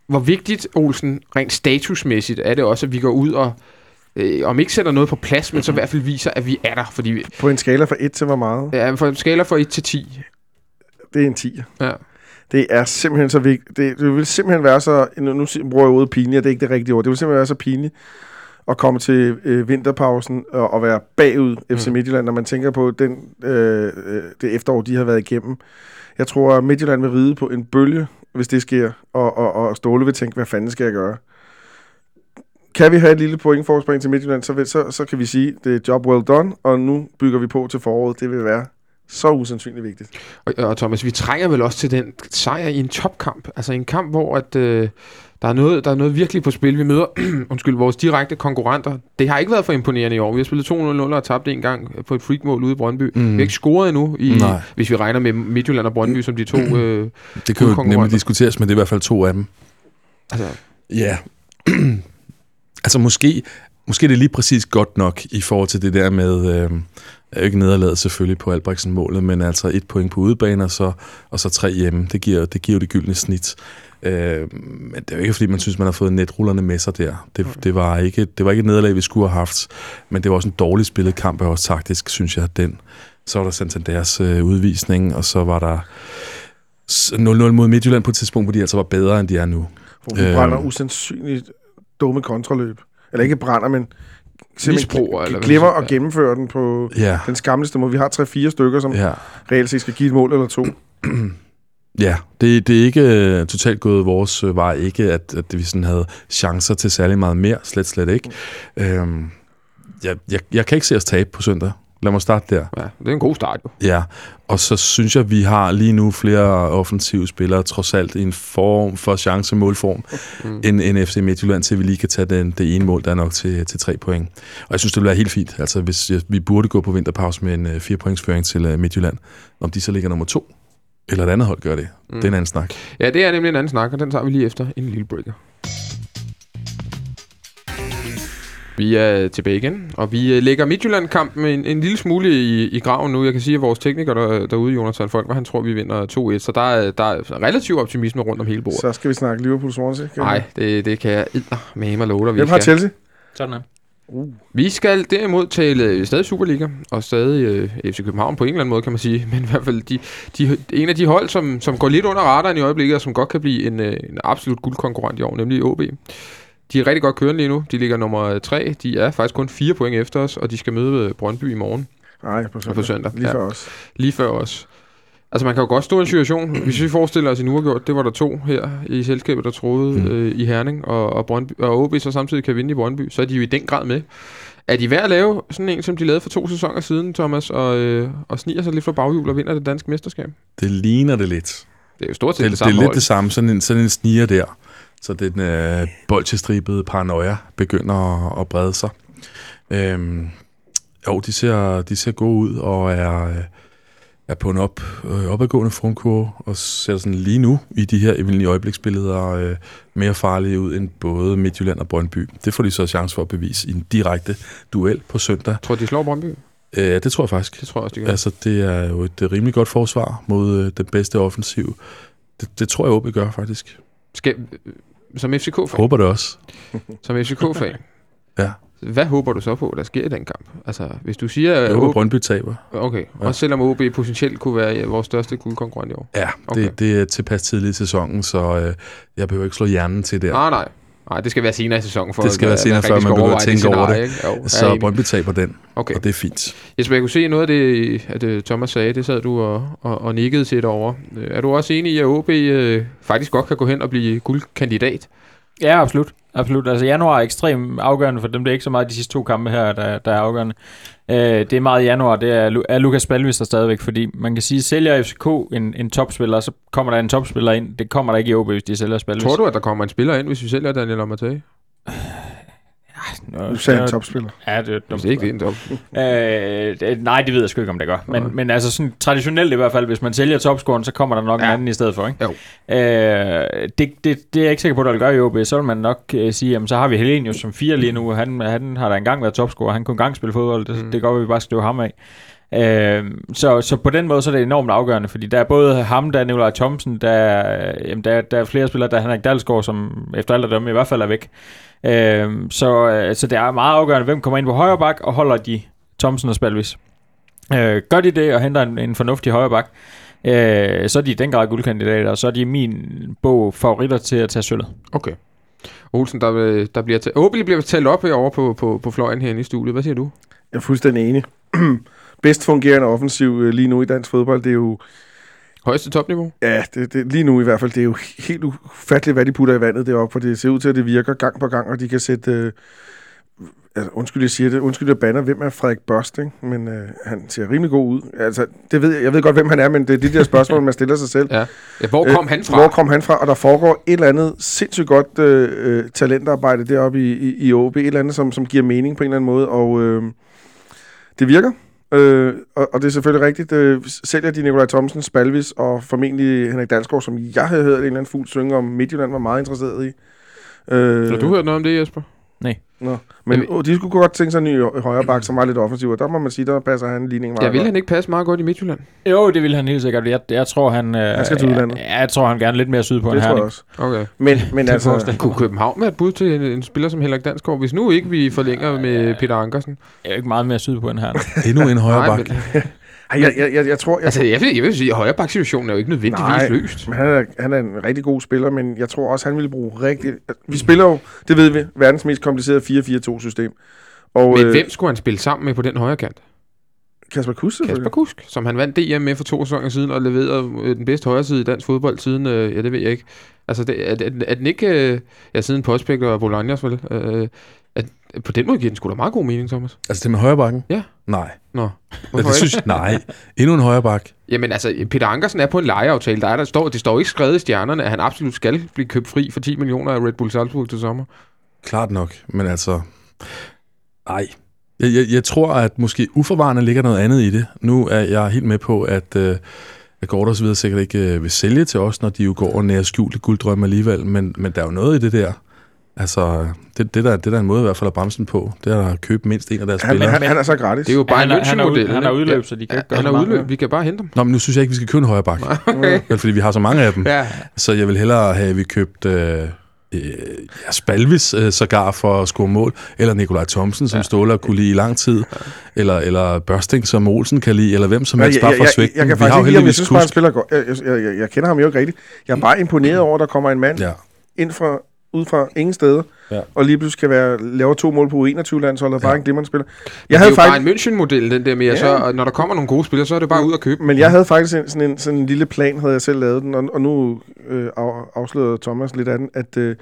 hvor vigtigt, Olsen, rent statusmæssigt, er det også, at vi går ud og, øh, om ikke sætter noget på plads, men så i hvert fald viser, at vi er der. Fordi På en skala fra 1 til hvor meget? ja, for en skala fra 1 til 10. Det er en 10. Ja. Det er simpelthen så vigtigt. Det, det vil simpelthen være så... Nu, nu bruger jeg ordet pinligt, og det er ikke det rigtige ord. Det vil simpelthen være så pinligt at komme til øh, vinterpausen og, og være bagud FC Mm. Midtjylland, når man tænker på den, øh, øh, det efterår, de har været igennem. Jeg tror, at Midtjylland vil ride på en bølge, hvis det sker, og, og, og Ståle vil tænke, hvad fanden skal jeg gøre? Kan vi have et lille pointforspring til Midtjylland, så, vil, så, så kan vi sige, det er job well done, og nu bygger vi på til foråret. Det vil være så usandsynligt vigtigt. Og, og Thomas, vi trænger vel også til den sejr i en topkamp. Altså en kamp, hvor at, øh, der, er noget, der er noget virkelig på spil. Vi møder undskyld, vores direkte konkurrenter. Det har ikke været for imponerende i år. Vi har spillet 2-0 og tabt en gang på et freakmål ude i Brøndby. Mm. Vi har ikke scoret endnu, i, Nej. hvis vi regner med Midtjylland og Brøndby som de to. Øh, Det kan jo nemlig diskuteres, men det er i hvert fald to af dem. altså, Ja. altså måske, måske er det lige præcis godt nok i forhold til det der med, øh, er ikke nederlaget selvfølgelig på Albrechtsen målet, men altså et point på udebane og så, og så tre hjemme. Det giver, det giver jo det gyldne snit. Øh, men det er jo ikke, fordi man synes, man har fået netrullerne med sig der. Det, det, var ikke, det var ikke et nederlag, vi skulle have haft, men det var også en dårlig spillet kamp, og også taktisk, synes jeg, den. Så var der Santanders øh, udvisning, og så var der s- 0-0 mod Midtjylland på et tidspunkt, hvor de altså var bedre, end de er nu. Hvor vi Øhm. brænder usandsynligt dumme kontraløb. Eller ikke brænder, men Misbruger, eller glemmer at gennemføre den på Ja, den skamleste måde. Vi har tre-fire stykker, som ja. reelt set skal give et mål eller to. Ja, det, det er ikke uh, totalt gået vores uh, vej. Ikke, at, at vi sådan havde chancer til særlig meget mere. Slet, slet ikke. Øhm, jeg, jeg, jeg kan ikke se os tabe på søndag. Lad mig starte der. Ja, det er en god start jo. Ja, og så synes jeg, vi har lige nu flere offensive spillere, trods alt i en form for chance-målform, mm. end, end FC Midtjylland, til vi lige kan tage den, det ene mål, der er nok til, til tre point. Og jeg synes, det vil være helt fint. Altså, hvis jeg, vi burde gå på vinterpause med en uh, fire pointsføring til uh, Midtjylland, om de så ligger nummer to, eller et andet hold gør det. Mm. Det er en anden snak. Ja, det er nemlig en anden snak, og den tager vi lige efter en lille breaker. Vi er tilbage igen, og vi øh, lægger Midtjylland-kampen en, en lille smule i, i graven nu. Jeg kan sige, at vores tekniker der, derude, Jonas Folk, han tror, vi vinder 2-1, så der er, der er relativ optimisme rundt om hele bordet. Så skal vi snakke Liverpool Swansea. Nej, det, det kan jeg med mig love dig, vi Hvem har Chelsea? Sådan er. Uh. Vi skal derimod tale stadig Superliga, og stadig øh, FC København på en eller anden måde, kan man sige. Men i hvert fald de, de, en af de hold, som, som går lidt under radaren i øjeblikket, og som godt kan blive en, øh, en absolut guldkonkurrent i år, nemlig OB. De er rigtig godt kørende lige nu. De ligger nummer 3. De er faktisk kun 4 point efter os, og de skal møde Brøndby i morgen. Nej, på søndag. På søndag. Lige ja. før os. Lige før os. Altså man kan jo godt stå i en situation, hvis vi forestiller os en uafgjort, det var der to her i selskabet, der troede mm. øh, i Herning, og, og, Brøndby, og OB så samtidig kan vinde i Brøndby, så er de jo i den grad med. Er de værd at lave sådan en, som de lavede for to sæsoner siden, Thomas, og, øh, og sniger sig lidt for baghjul og vinder det danske mesterskab? Det ligner det lidt. Det er jo stort set det, det, samme Det er lidt hold. det samme, sådan en, sådan en sniger der. Så den øh, bolchestribede paranoia begynder at, at brede sig. Øhm, jo, de ser, de ser gode ud og er, øh, er på en op, øh, opadgående formkurve og ser sådan lige nu i de her evindelige øjebliksbilleder øh, mere farlige ud end både Midtjylland og Brøndby. Det får de så chance for at bevise i en direkte duel på søndag. Tror du, de slår Brøndby? Øh, Ja, det tror jeg faktisk. Det tror jeg også, de gør. Altså, det er jo et rimelig godt forsvar mod øh, den bedste offensiv. Det, det tror jeg, OB gør faktisk. Skal, som FCK-fan, Håber det også. som FCK-fan, Ja. hvad håber du så på, der sker i den kamp? Altså, hvis du siger... Jeg håber, OB, Brøndby taber. okay, Ja. også selvom OB potentielt kunne være vores største guldkonkurrent i år. Ja, Okay. det, det er tilpas tidligt i sæsonen, så øh, jeg behøver ikke slå hjernen til der. Nej, nej. Nej, det skal være senere i sæsonen. For Det skal at- være at senere, før rigtig man begynder at tænke over det. ikke? Jo, Så. Brøndby taber den, Okay. og det er fint. Jesper, jeg kunne se noget af det, at øh, Thomas sagde, det sad du og, og, og nikkede til derovre. Øh, Er du også enig i, at OB øh, faktisk godt kan gå hen og blive guldkandidat? Ja, absolut. Absolut. Altså januar er ekstremt afgørende for dem. Det er ikke så meget de sidste to kampe her, der, der er afgørende. Øh, det er meget januar. Det er, er Lukas Balvis der stadigvæk, fordi man kan sige, sælger FCK en, en topspiller, så kommer der en topspiller ind. Det kommer der ikke i OB, hvis de sælger Balvis. Tror du, at der kommer en spiller ind, hvis vi sælger Daniel Amatei? Nå, Du sagde en så- topspiller. Ja, det er Hvis det ikke det er en top. Øh, det- nej, det ved jeg sgu ikke, om det gør. Men, men altså sådan traditionelt i hvert fald, hvis man sælger topscoren, så kommer der nok ja. en anden i stedet for, ikke? Jo. Øh, det, det, det er jeg ikke sikker på, der vil gøre i OB. Så vil man nok øh, sige, jamen så har vi Helenius som fire lige nu. Han, han har da engang været topscorer. Han kunne engang spille fodbold. Det, Mm. det går, at vi bare skrive ham af. Øh, så, så på den måde så er det enormt afgørende, fordi der er både ham, der er Nikolaj Thomsen, der, er- jamen, der, der er flere spillere, der er Henrik Dalsgaard, som efter alt at dømme i hvert fald er væk. Øh, så, øh, så det er meget afgørende, hvem kommer ind på højre bak, og holder de Thomsen og Spalvis. Øh, gør de det og henter en, en fornuftig højre bak, øh, så er de i den grad guldkandidater, og så er de i min bog favoritter til at tage sølvet. Okay. Olsen, der, der bliver talt... Åbentlig bliver talt op herovre på, på, på fløjen herinde i studiet. Hvad siger du? Jeg er fuldstændig enig. Bedst fungerende offensiv øh, lige nu i dansk fodbold, det er jo, Højeste topniveau? ja, det, det, lige nu i hvert fald, det er jo helt ufatteligt, hvad de putter i vandet deroppe, for det ser ud til, at det virker gang på gang, og de kan sætte, øh, altså, undskyld, jeg siger det, undskyld, jeg banner, hvem er Frederik Børst, ikke? men øh, han ser rimelig god ud. Altså, det ved, jeg jeg ved godt, hvem han er, men det er de der spørgsmål, man stiller sig selv. Ja. ja hvor kom Øh, han fra? Hvor kom han fra? Og der foregår et eller andet sindssygt godt øh, øh, talentarbejde deroppe i, i, i OB. Et eller andet, som, som giver mening på en eller anden måde. Og øh, det virker. Øh, og, og det er selvfølgelig rigtigt. Øh, sælger de Nikolaj Thomsen, Spalvis og formentlig Henrik Dalsgaard, som jeg havde hørt en eller anden fugl synge om Midtjylland var meget interesseret i. Øh, Har du hørt noget om det, Jesper? Nå. Men Men- øh, de skulle godt tænke sig en ny højre bak, som var lidt offensiv, og der må man sige, der passer han ligningen meget Ja, vil godt. han ikke passe meget godt i Midtjylland? Jo, det vil han helt sikkert. Jeg, jeg tror, han... Øh, Han skal til udlandet. Jeg, jeg tror, han gerne lidt mere syd på Det en tror jeg også. Okay. Men, men Det altså... forestiller Kunne København være et bud til en, en spiller som Henrik Dansgaard, hvis nu ikke vi forlænger med Peter Ankersen? Jeg er jo ikke meget mere syd på en herning. Endnu en højre Nej, bak. Jeg, jeg, jeg, jeg tror... Jeg, altså, jeg vil, jeg vil sige, at højreback-situationen er jo ikke nødvendigvis Nej. løst. Men han er, han er en rigtig god spiller, men jeg tror også, han ville bruge rigtig... Vi spiller jo, det ved vi, verdens mest komplicerede 4-4-2-system. Og, Men øh, hvem skulle han spille sammen med på den højre kant? Kasper Kuss, Kasper. Kusk, som han vandt DM med for to sæsoner siden, og leverede øh, den bedste højre side i dansk fodbold siden, øh, ja, det ved jeg ikke. Altså, det, er, er, er den ikke, øh, ja, siden Postbæk og Bolognas, vel? Øh, på den måde giver den sgu da meget god mening, Thomas. Altså det med højre bakken? Ja. Nej. Nå, hvorfor det synes nej. Endnu en højre bak. Jamen altså, Peter Ankersen er på en lejeaftale. Der, er, der står, det står ikke skrevet i stjernerne, at han absolut skal blive købt fri for 10 millioner af Red Bull Salzburg til sommer. Klart nok, men altså... Ej. Jeg, jeg, jeg tror, at måske uforvarende ligger noget andet i det. Nu er jeg helt med på, at, øh, at så videre sikkert ikke øh, vil sælge til os, når de jo går og nærer skjulte gulddrømme alligevel. Men, men der er jo noget i det der. Altså, det, det, der, det der er en måde i hvert fald at bremse den på, det er at købe mindst en af deres Han, spillere. han, han er så gratis. Det er jo bare han, en han, er München-model. han er udløb, så de kan Ja, ikke gøre han er udløb. Vi kan bare hente ham. Nå, men nu synes jeg ikke, vi skal købe en højre bak. Vel, fordi vi har så mange af dem. Ja, Så jeg vil hellere have, at vi købt øh, øh, ja, Spalvis øh, sågar for at score mål, eller Nikolaj Thomsen, som Ja. ja. Ståler kunne lide i lang tid, eller, eller Børsting, som Olsen kan lide, eller hvem som Ja, helst, jeg, bare jeg, for jeg, svægten. jeg, kan vi har faktisk jo ikke lide. Jeg heldigvis synes bare, han kusk. spiller godt. Jeg, jeg, jeg, jeg kender ham jo ikke rigtigt. Jeg er bare imponeret over, at der kommer en mand Ja. ind fra, ud fra ingen steder, Ja. og lige pludselig kan være, lave to mål på U21-landsholdet, ja. bare Ja. en glimrende spiller. jeg Jeg det er havde jo faktisk, bare en München-model, den der med, at Ja. så, når der kommer nogle gode spillere, så er det bare ud at købe. men jeg havde faktisk en, sådan, en, sådan en lille plan, havde jeg selv lavet den, og, og nu øh, af, afslørede Thomas lidt af den, at øh,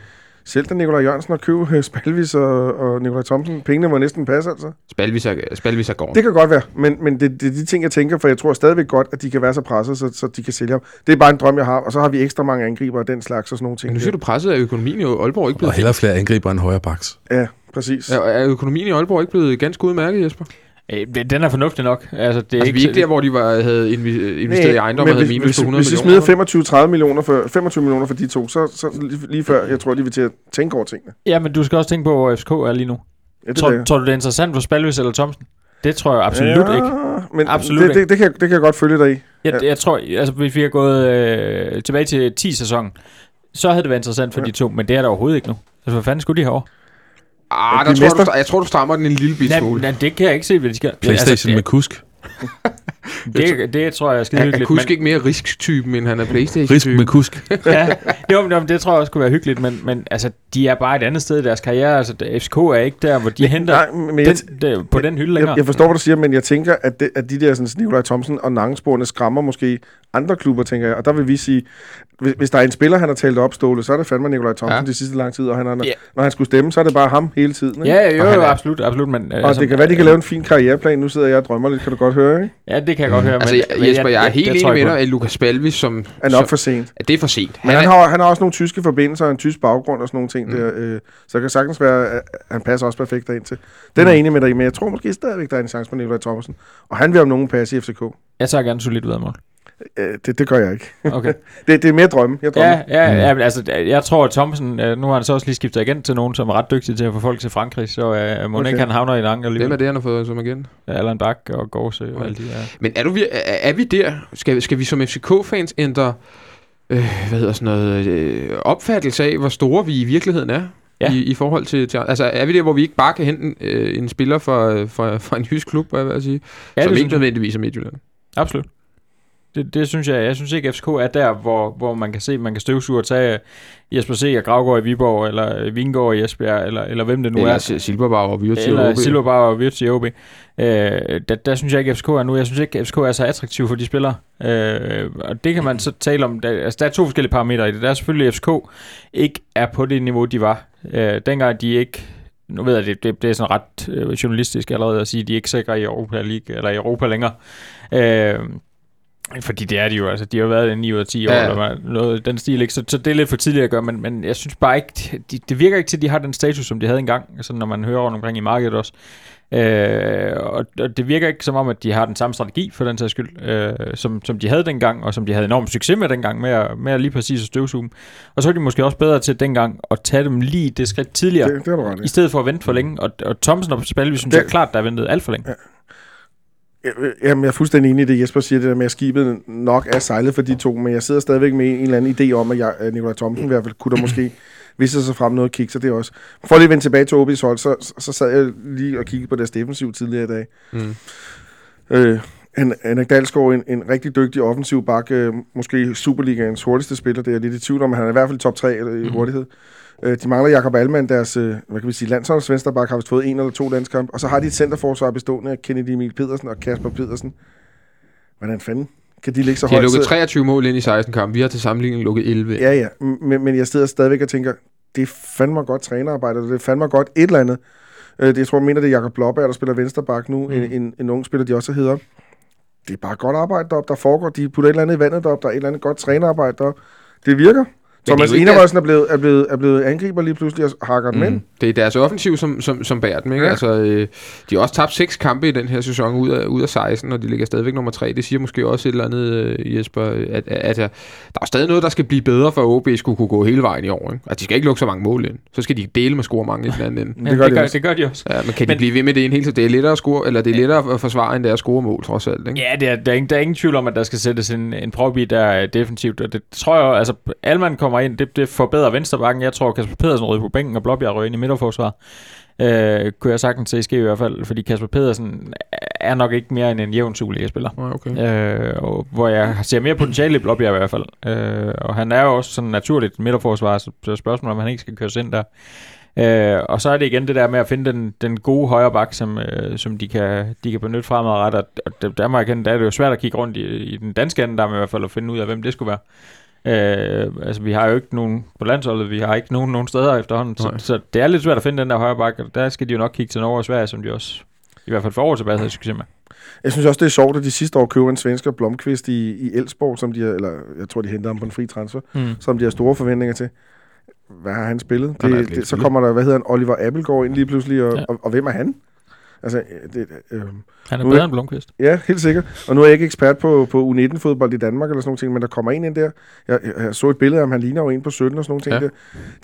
selv da Nikolaj Jørgensen og købe øh, Spalvis og, og Nikolaj Thomsen, pengene må næsten passe altså. Spalvis er, Spalvis er gården. Det kan godt være, men, men det, det er de ting, jeg tænker, for jeg tror stadigvæk godt, at de kan være så presset, så, så de kan sælge ham. Det er bare en drøm, jeg har, og så har vi ekstra mange angriber og den slags og sådan nogle ting. Men nu siger du presset af økonomien i Aalborg ikke Og blevet... hellere flere angriber end højre baks. Ja, præcis. Er, er økonomien i Aalborg ikke blevet ganske udmærket, Jesper? Øh, det- Den er fornuftig nok. Altså, det er Altså, vi er ikke der, hvor de var, havde investeret i ejendom og havde hvis, minus hvis, på 100 hvis vi millioner. smider 25-30 millioner for, 25 millioner for de to, så, så lige, før, jeg tror, de vil til at tænke over tingene. Ja, men du skal også tænke på, hvor FCK er lige nu. Ja, det Tror, tror du, det er interessant for Spalvis eller Thomsen? Det tror jeg absolut ja, ikke. Men Absolut det, det, det, kan, jeg- det kan jeg godt følge dig i. Jeg, Ja. jeg tror, altså hvis vi har gået øh, tilbage til 10 sæson, så havde det været interessant for Ja. de to, men det er der overhovedet ikke nu. Altså, hvad fanden skulle de herovre? Ah, De der tror mester- du, jeg tror, du strammer den en lille bit smule. nej, det kan jeg ikke se, hvad de skal. Playstation med kusk. det, det, det, tror jeg er skide Han er hyggeligt. Kusk ikke mere risk-typen, end han er Risk Playstation-typen. med kusk. ja, jo, men, jo, men det tror jeg også kunne være hyggeligt, men, men altså, de er bare et andet sted i deres karriere. Altså, FCK er ikke der, hvor de henter Nej, men jeg, den, der, på den hylde længere. jeg, jeg forstår, hvad du siger, men jeg tænker, at, det, at de der sådan, Nikolaj Thomsen og Nangesporene skræmmer måske andre klubber, tænker jeg. Og der vil vi sige, hvis, hvis der er en spiller, han har talt op, Ståle, så er det fandme Nikolaj Thomsen Ja. ja. de sidste lang tid, og han, har, Ja. når han skulle stemme, så er det bare ham hele tiden. Ikke? Ja, jo, han jo, er- absolut, absolut. Men, Og det kan være, de kan lave en fin karriereplan. Nu sidder jeg og drømmer lidt, kan du godt høre, ikke? Ja, det kan jeg godt høre. Altså, men, jeg, Jesper, jeg er helt det enig jeg med dig, at Lukas Spalvis, som... Er nok for sent. at det er for sent. Men han er, har, han har også nogle tyske forbindelser og en tysk baggrund og sådan nogle ting Mm. mm. der. Øh, så det kan sagtens være, at han passer også perfekt derind til. Den er jeg enig med dig men jeg tror måske stadigvæk, der er en chance på Nikolaj Thomsen. Og han vil om nogen passe i FCK. Jeg tager gerne solidt vedmål. Øh, det, det gør jeg ikke. Okay. Det, det er mere drømme. Jeg drømmer. ja, ja, ja, men altså, jeg tror, at Thomsen, øh, nu har han så også lige skiftet igen til nogen, som er ret dygtig til at få folk til Frankrig, så øh, må okay. Ikke han havner i en anker Hvem er alligevel. det, han har fået som igen? Allan Bak og Gårdsø og Okay. alle de der. Men er, du, er, er vi der? Skal, skal vi som FCK-fans ændre øh, hvad hedder sådan noget, øh, opfattelse af, hvor store vi i virkeligheden er? Ja. I, I forhold til, til... Altså, er vi der, hvor vi ikke bare kan hente en, øh, en spiller fra, fra, fra en jysk klub, hvad jeg vil sige? Ja, som ikke nødvendigvis er Midtjylland. Absolut. Det, det synes jeg. Jeg synes ikke, at FCK er der, hvor, hvor man kan se, man kan støvsuge og tage Jesper C. og Gravgaard i Viborg, eller Vingård i Esbjerg, eller, eller hvem det nu Eller er. Sil- Silberbauer og Virtus Eller OB. Silverbar og Virtus i OB. Øh, der, der synes jeg ikke, at FCK er nu. Jeg synes ikke, at FCK er så attraktiv for de spillere. Øh, og det kan man så tale om. Der, altså, der er to forskellige parametre i det. Der er selvfølgelig, at FCK ikke er på det niveau, de var. Øh, dengang de ikke... Nu ved jeg, det, det, det er sådan ret øh, journalistisk allerede at sige, at de er ikke sikre i Europa League, eller i Europa længere. Øh, fordi det er de jo, altså de har været der 9 ud af 10 år, Ja. ja. eller noget den stil, ikke? Så, så det er lidt for tidligt at gøre, men, men jeg synes bare ikke, de, det virker ikke til, at de har den status, som de havde engang, sådan når man hører rundt omkring i markedet også. Øh, og, og det virker ikke som om, at de har den samme strategi for den sags skyld, øh, som, som de havde dengang, og som de havde enorm succes med dengang, med at, med at lige præcis at støvsuge dem. Og så er de måske også bedre til dengang at tage dem lige det skridt tidligere, Det, det har du ret i. stedet for at vente for længe. Og, og Thomsen og Spalvi synes jeg Det- klart, der er ventet alt for længe. Jeg- Jamen, jeg er fuldstændig enig i det, Jesper siger, det der med, at skibet nok er sejlet for de to, men jeg sidder stadigvæk med en eller anden idé om, at jeg, at Nikolaj Thomsen i hvert fald kunne der måske vise sig frem noget kigge, så det også. For lige at vende tilbage til OB's hold, så, så, sad jeg lige og kiggede på deres defensiv tidligere i dag. Mm. Øh, Hen- Henrik Dalsgaard, en, en rigtig dygtig offensiv bak, øh, måske Superligaens hurtigste spiller, det er jeg lidt i tvivl om, men han er i hvert fald top 3 eller, i Mhm. hurtighed. Øh, de mangler Jakob Alman, deres øh, hvad kan vi sige, landsholds vensterbak, har vist fået en eller to landskamp. Og så har de et centerforsvar bestående af Kennedy Emil Pedersen og Kasper Pedersen. Hvordan fanden kan de ligge så De har højt? lukket Så- 23 mål ind i 16 kampe. Vi har til sammenligning lukket 11. Ja, ja, men, men jeg sidder stadigvæk og tænker, det er fandme godt trænerarbejde, og det er fandme godt et eller andet. Øh, det, jeg tror, jeg mener, det er Jakob Blåberg, der spiller vensterbak nu, mm. en, en, en ung spiller, de også hedder. Det er bare godt arbejde deroppe, der foregår. De putter et eller andet i vandet deroppe, der er et eller andet godt trænerarbejde deroppe. Det virker. Thomas Enervoldsen er blevet, er, blevet, er blevet angriber lige pludselig og hakker dem ind. Mm. Det er deres offensiv, som, som, som bærer dem. Ikke? Ja. Altså, øh, de har også tabt seks kampe i den her sæson ud af, ud af 16, og de ligger stadigvæk nummer 3. Det siger måske også et eller andet, øh, Jesper, at, at, at der er stadig noget, der skal blive bedre, for at OB skulle kunne gå hele vejen i år. Ikke? At de skal ikke lukke så mange mål ind. Så skal de dele med score mange i den anden ende. Det gør det, de gør, det gør de også. Ja, men kan de Men- blive ved med det en hel tid? Det er lettere at score, eller det er lettere at forsvare, end det er at score mål, trods alt. Ikke? Ja, det er, der, er ingen, der er ingen tvivl om, at der skal sættes en, en prop i, der er defensivt. Og det tror jeg, altså Alman kommer ind, det, det forbedrer venstrebakken. Jeg tror, Kasper Pedersen ryger på bænken, og Blåbjerg ryger ind i midterforsvar. Øh, kunne jeg sagtens se ske i hvert fald, fordi Kasper Pedersen er nok ikke mere end en jævn Superliga-spiller. Okay. Øh, og hvor jeg ser mere potentiale i Blåbjerg i hvert fald. Øh, og han er jo også sådan naturligt midterforsvar, så, spørgsmålet om han ikke skal køres ind der. Øh, og så er det igen det der med at finde den, den gode højre bak, som, øh, som de, kan, de kan benytte fremadrettet. Og, der, der må jeg kende, der er det jo svært at kigge rundt i, i den danske ende, der med i hvert fald at finde ud af, hvem det skulle være. Øh, altså vi har jo ikke nogen på landsholdet, vi har ikke nogen nogen steder efterhånden, så, så det er lidt svært at finde den der højre bak, og der skal de jo nok kigge til Norge og Sverige, som de også i hvert fald for år tilbage havde succes med. Jeg synes også, det er sjovt, at de sidste år køber en svensker Blomqvist i, i Elfsborg, som de har, eller jeg tror, de henter ham på en fri transfer, Mm. som de har store forventninger til. Hvad har han spillet? Det, det, så kommer der, hvad hedder han, Oliver Appelgaard ind lige pludselig, og, ja. og, og hvem er han? Altså, det, øh, Han er bedre jeg- end Blomqvist. ja, helt sikkert. Og nu er jeg ikke ekspert på, på U19-fodbold i Danmark eller sådan nogle ting, men der kommer en ind der. Jeg, jeg, så et billede af ham, han ligner jo en på 17 og sådan nogle ting Ja. der.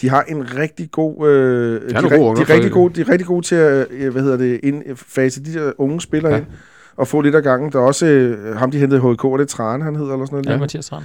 De har en rigtig god... Øh, de, er, de, er rigtig gode, de er rigtig gode til at, øh, hvad hedder det, ind, fase de der unge spillere ja. ind og få lidt af gangen. Der er også øh, ham, de hentede HK, og det er Trane, han hedder, eller sådan noget. Ja, Ja. Mathias Strand.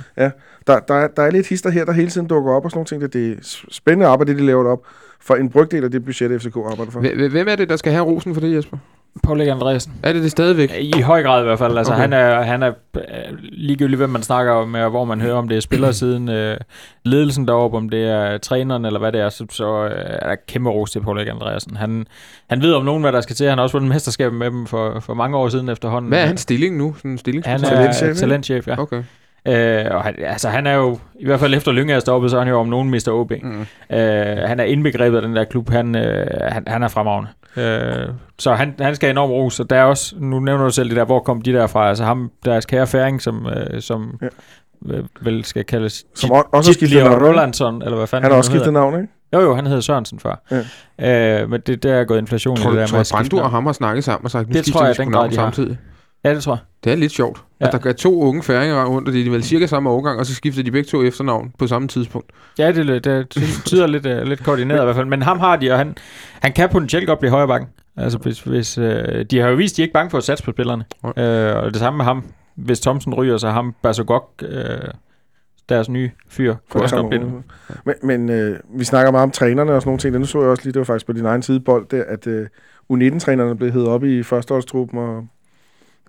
Der, der, er, der er lidt hister her, der hele tiden dukker op og sådan nogle ting. Det, det er spændende arbejde, det de laver op for en brygdel af det budget, FCK arbejder for. Hv- Hvem er det, der skal have rosen for det, Jesper? Paul Erik Andreasen. Er det det stadigvæk? I høj grad i hvert fald. Altså, Okay. han er, han er øh, ligegyldigt, hvem man snakker om, og hvor man hører, om det er spillersiden, øh, ledelsen deroppe, om det er træneren eller hvad det er, så, så øh, er der kæmpe ros til Paul Erik Andreasen. Han, han ved om nogen, hvad der skal til. Han har også vundet mesterskabet med dem for, for mange år siden efterhånden. Hvad er hans stilling nu? Sådan en stilling? Han er Talentchef, talentchef ja. Okay. Øh, og han, altså, han er jo, i hvert fald efter Lyngge er stoppet, så er han jo om nogen mister OB. Mm. Øh, han er indbegrebet af den der klub. Han, øh, han, han er fremragende. Øh, så han, han skal have enorm ros. Og der er også, nu nævner du selv det der, hvor kom de der fra? Altså ham, deres kære færing, som, øh, som Ja. ja. vel skal kaldes Som også skiftet navn, ikke? Rolandsson, eller hvad fanden Han har også skiftet navn, ikke? Jo, jo, han hedder Sørensen før. Ja. Øh, men det, der er gået inflation Tror i du, det der tror med skifte Brandur og ham har snakket sammen og sagt, nu Det skifter tror vi jeg, sgu den navn grad, de har. Ja, det tror jeg. Det er lidt sjovt. Ja. At der er to unge færinger rundt, og de er vel cirka samme årgang, og så skifter de begge to efternavn på samme tidspunkt. Ja, det, er det tyder lidt, uh, lidt koordineret i hvert fald. Men ham har de, og han, han kan potentielt godt blive højre bakken. Altså, hvis, hvis, øh, de har jo vist, at de er ikke bange for at satse på spillerne. Øh, og det samme med ham. Hvis Thomsen ryger, så ham Basogok, øh, deres nye fyr, kunne også godt blive det. Men, men øh, vi snakker meget om trænerne og sådan nogle ting. Nu så jeg også lige, det var faktisk på din egen sidebold, der, at øh, U19-trænerne blev heddet op i førsteholdstruppen, og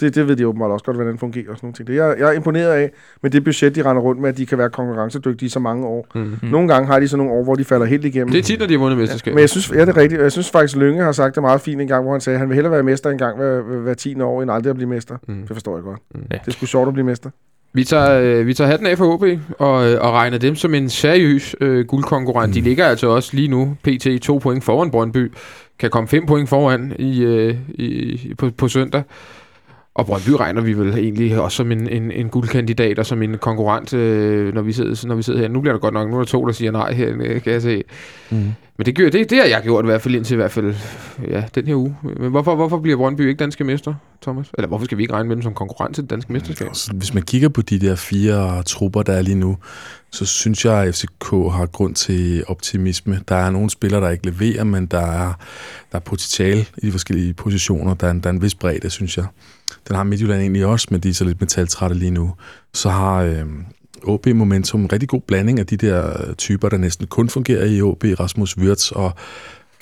det, det ved de åbenbart også godt, hvordan det fungerer og sådan nogle ting. Det, jeg, jeg er imponeret af med det budget, de render rundt med, at de kan være konkurrencedygtige i så mange år. Mm. Mm. Nogle gange har de så nogle år, hvor de falder helt igennem. Det er tit, når de har vundet mesterskabet. Men jeg synes, ja, det er rigtigt. Jeg synes faktisk, Lønge har sagt det meget fint en gang, hvor han sagde, at han vil hellere være mester en gang hver, hver, hver 10. år, end aldrig at blive mester. Mm. Det forstår jeg godt. Mm. Det sgu sjovt at blive mester. Vi tager, øh, vi tager hatten af for OB og, øh, og regner dem som en seriøs øh, guldkonkurrent. Mm. De ligger altså også lige nu pt. to point foran Brøndby. Kan komme fem point foran i, øh, i, på, på søndag. Og Brøndby regner vi vel egentlig også som en, en, en guldkandidat og som en konkurrent, øh, når, vi sidder, når vi sidder her. Nu bliver der godt nok, nu er der to, der siger nej her, kan jeg se. Mm. Men det, gør, det, det har jeg gjort i hvert fald indtil i hvert fald ja, den her uge. Men hvorfor, hvorfor bliver Brøndby ikke danske mester, Thomas? Eller hvorfor skal vi ikke regne med dem som konkurrent til det danske mesterskab? Hvis man kigger på de der fire trupper, der er lige nu, så synes jeg, at FCK har grund til optimisme. Der er nogle spillere, der ikke leverer, men der er, der er potentiale i de forskellige positioner. Der er en, der er en vis bredde, synes jeg. Den har Midtjylland egentlig også, men de er så lidt metaltrætte lige nu. Så har øh, OB Momentum en rigtig god blanding af de der typer, der næsten kun fungerer i OB. Rasmus Wirtz og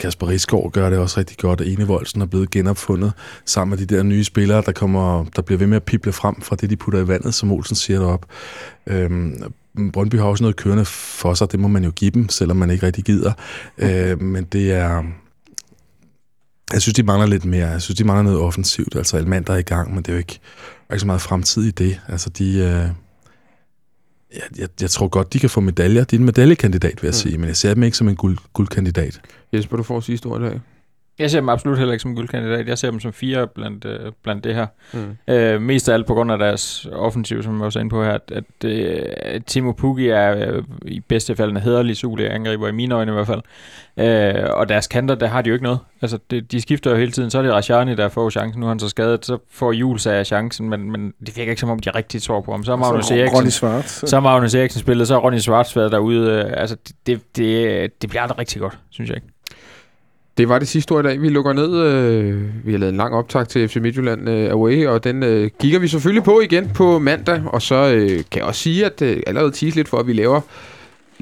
Kasper Risgaard gør det også rigtig godt, og Enevoldsen er blevet genopfundet sammen med de der nye spillere, der, kommer, der bliver ved med at pible frem fra det, de putter i vandet, som Olsen siger derop. Øhm, Brøndby har også noget kørende for sig, det må man jo give dem, selvom man ikke rigtig gider. Øh, men det er... Jeg synes, de mangler lidt mere. Jeg synes, de mangler noget offensivt. Altså, Almand er i gang, men det er jo ikke, er ikke så meget fremtid i det. Altså, de... Øh, jeg, jeg, jeg tror godt, de kan få medaljer. De er en medaljekandidat, vil jeg sige, men jeg ser dem ikke som en guld, guldkandidat. Jesper, du får sidste ord i dag. Jeg ser dem absolut heller ikke som guldkandidat. Jeg ser dem som fire blandt, øh, blandt det her. Mm. Øh, mest af alt på grund af deres offensiv, som jeg også er inde på her, at, at øh, Timo Pukki er øh, i bedste fald en hederlig sule angriber, i mine øjne i hvert fald. Øh, og deres kanter, der har de jo ikke noget. Altså, det, de skifter jo hele tiden. Så er det Rashani, der får chancen. Nu er han så skadet, så får Jules af chancen, men, men det virker ikke som om, de rigtig tror på ham. Så er Magnus Så Ronny Eriksen, Svart. så er Magnus Eriksen spillet, så er Ronny Schwartz været derude. Øh, altså, det, det, det, det bliver aldrig rigtig godt, synes jeg ikke. Det var det sidste ord i dag. Vi lukker ned. Øh, vi har lavet en lang optag til FC Midtjylland øh, away, og den øh, kigger vi selvfølgelig på igen på mandag. Og så øh, kan jeg også sige, at øh, allerede tease lidt for, at vi laver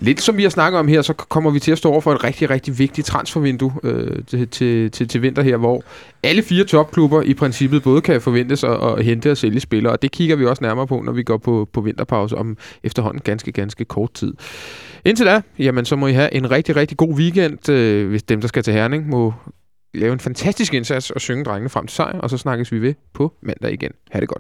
lidt som vi har snakket om her, så kommer vi til at stå over for et rigtig, rigtig vigtigt transfervindue øh, til, til, til, til vinter her, hvor alle fire topklubber i princippet både kan forventes at, at hente og sælge spillere, og det kigger vi også nærmere på, når vi går på, på vinterpause om efterhånden ganske, ganske kort tid. Indtil da, jamen, så må I have en rigtig, rigtig god weekend, øh, hvis dem, der skal til Herning, må lave en fantastisk indsats og synge drengene frem til sejr, og så snakkes vi ved på mandag igen. Ha' det godt.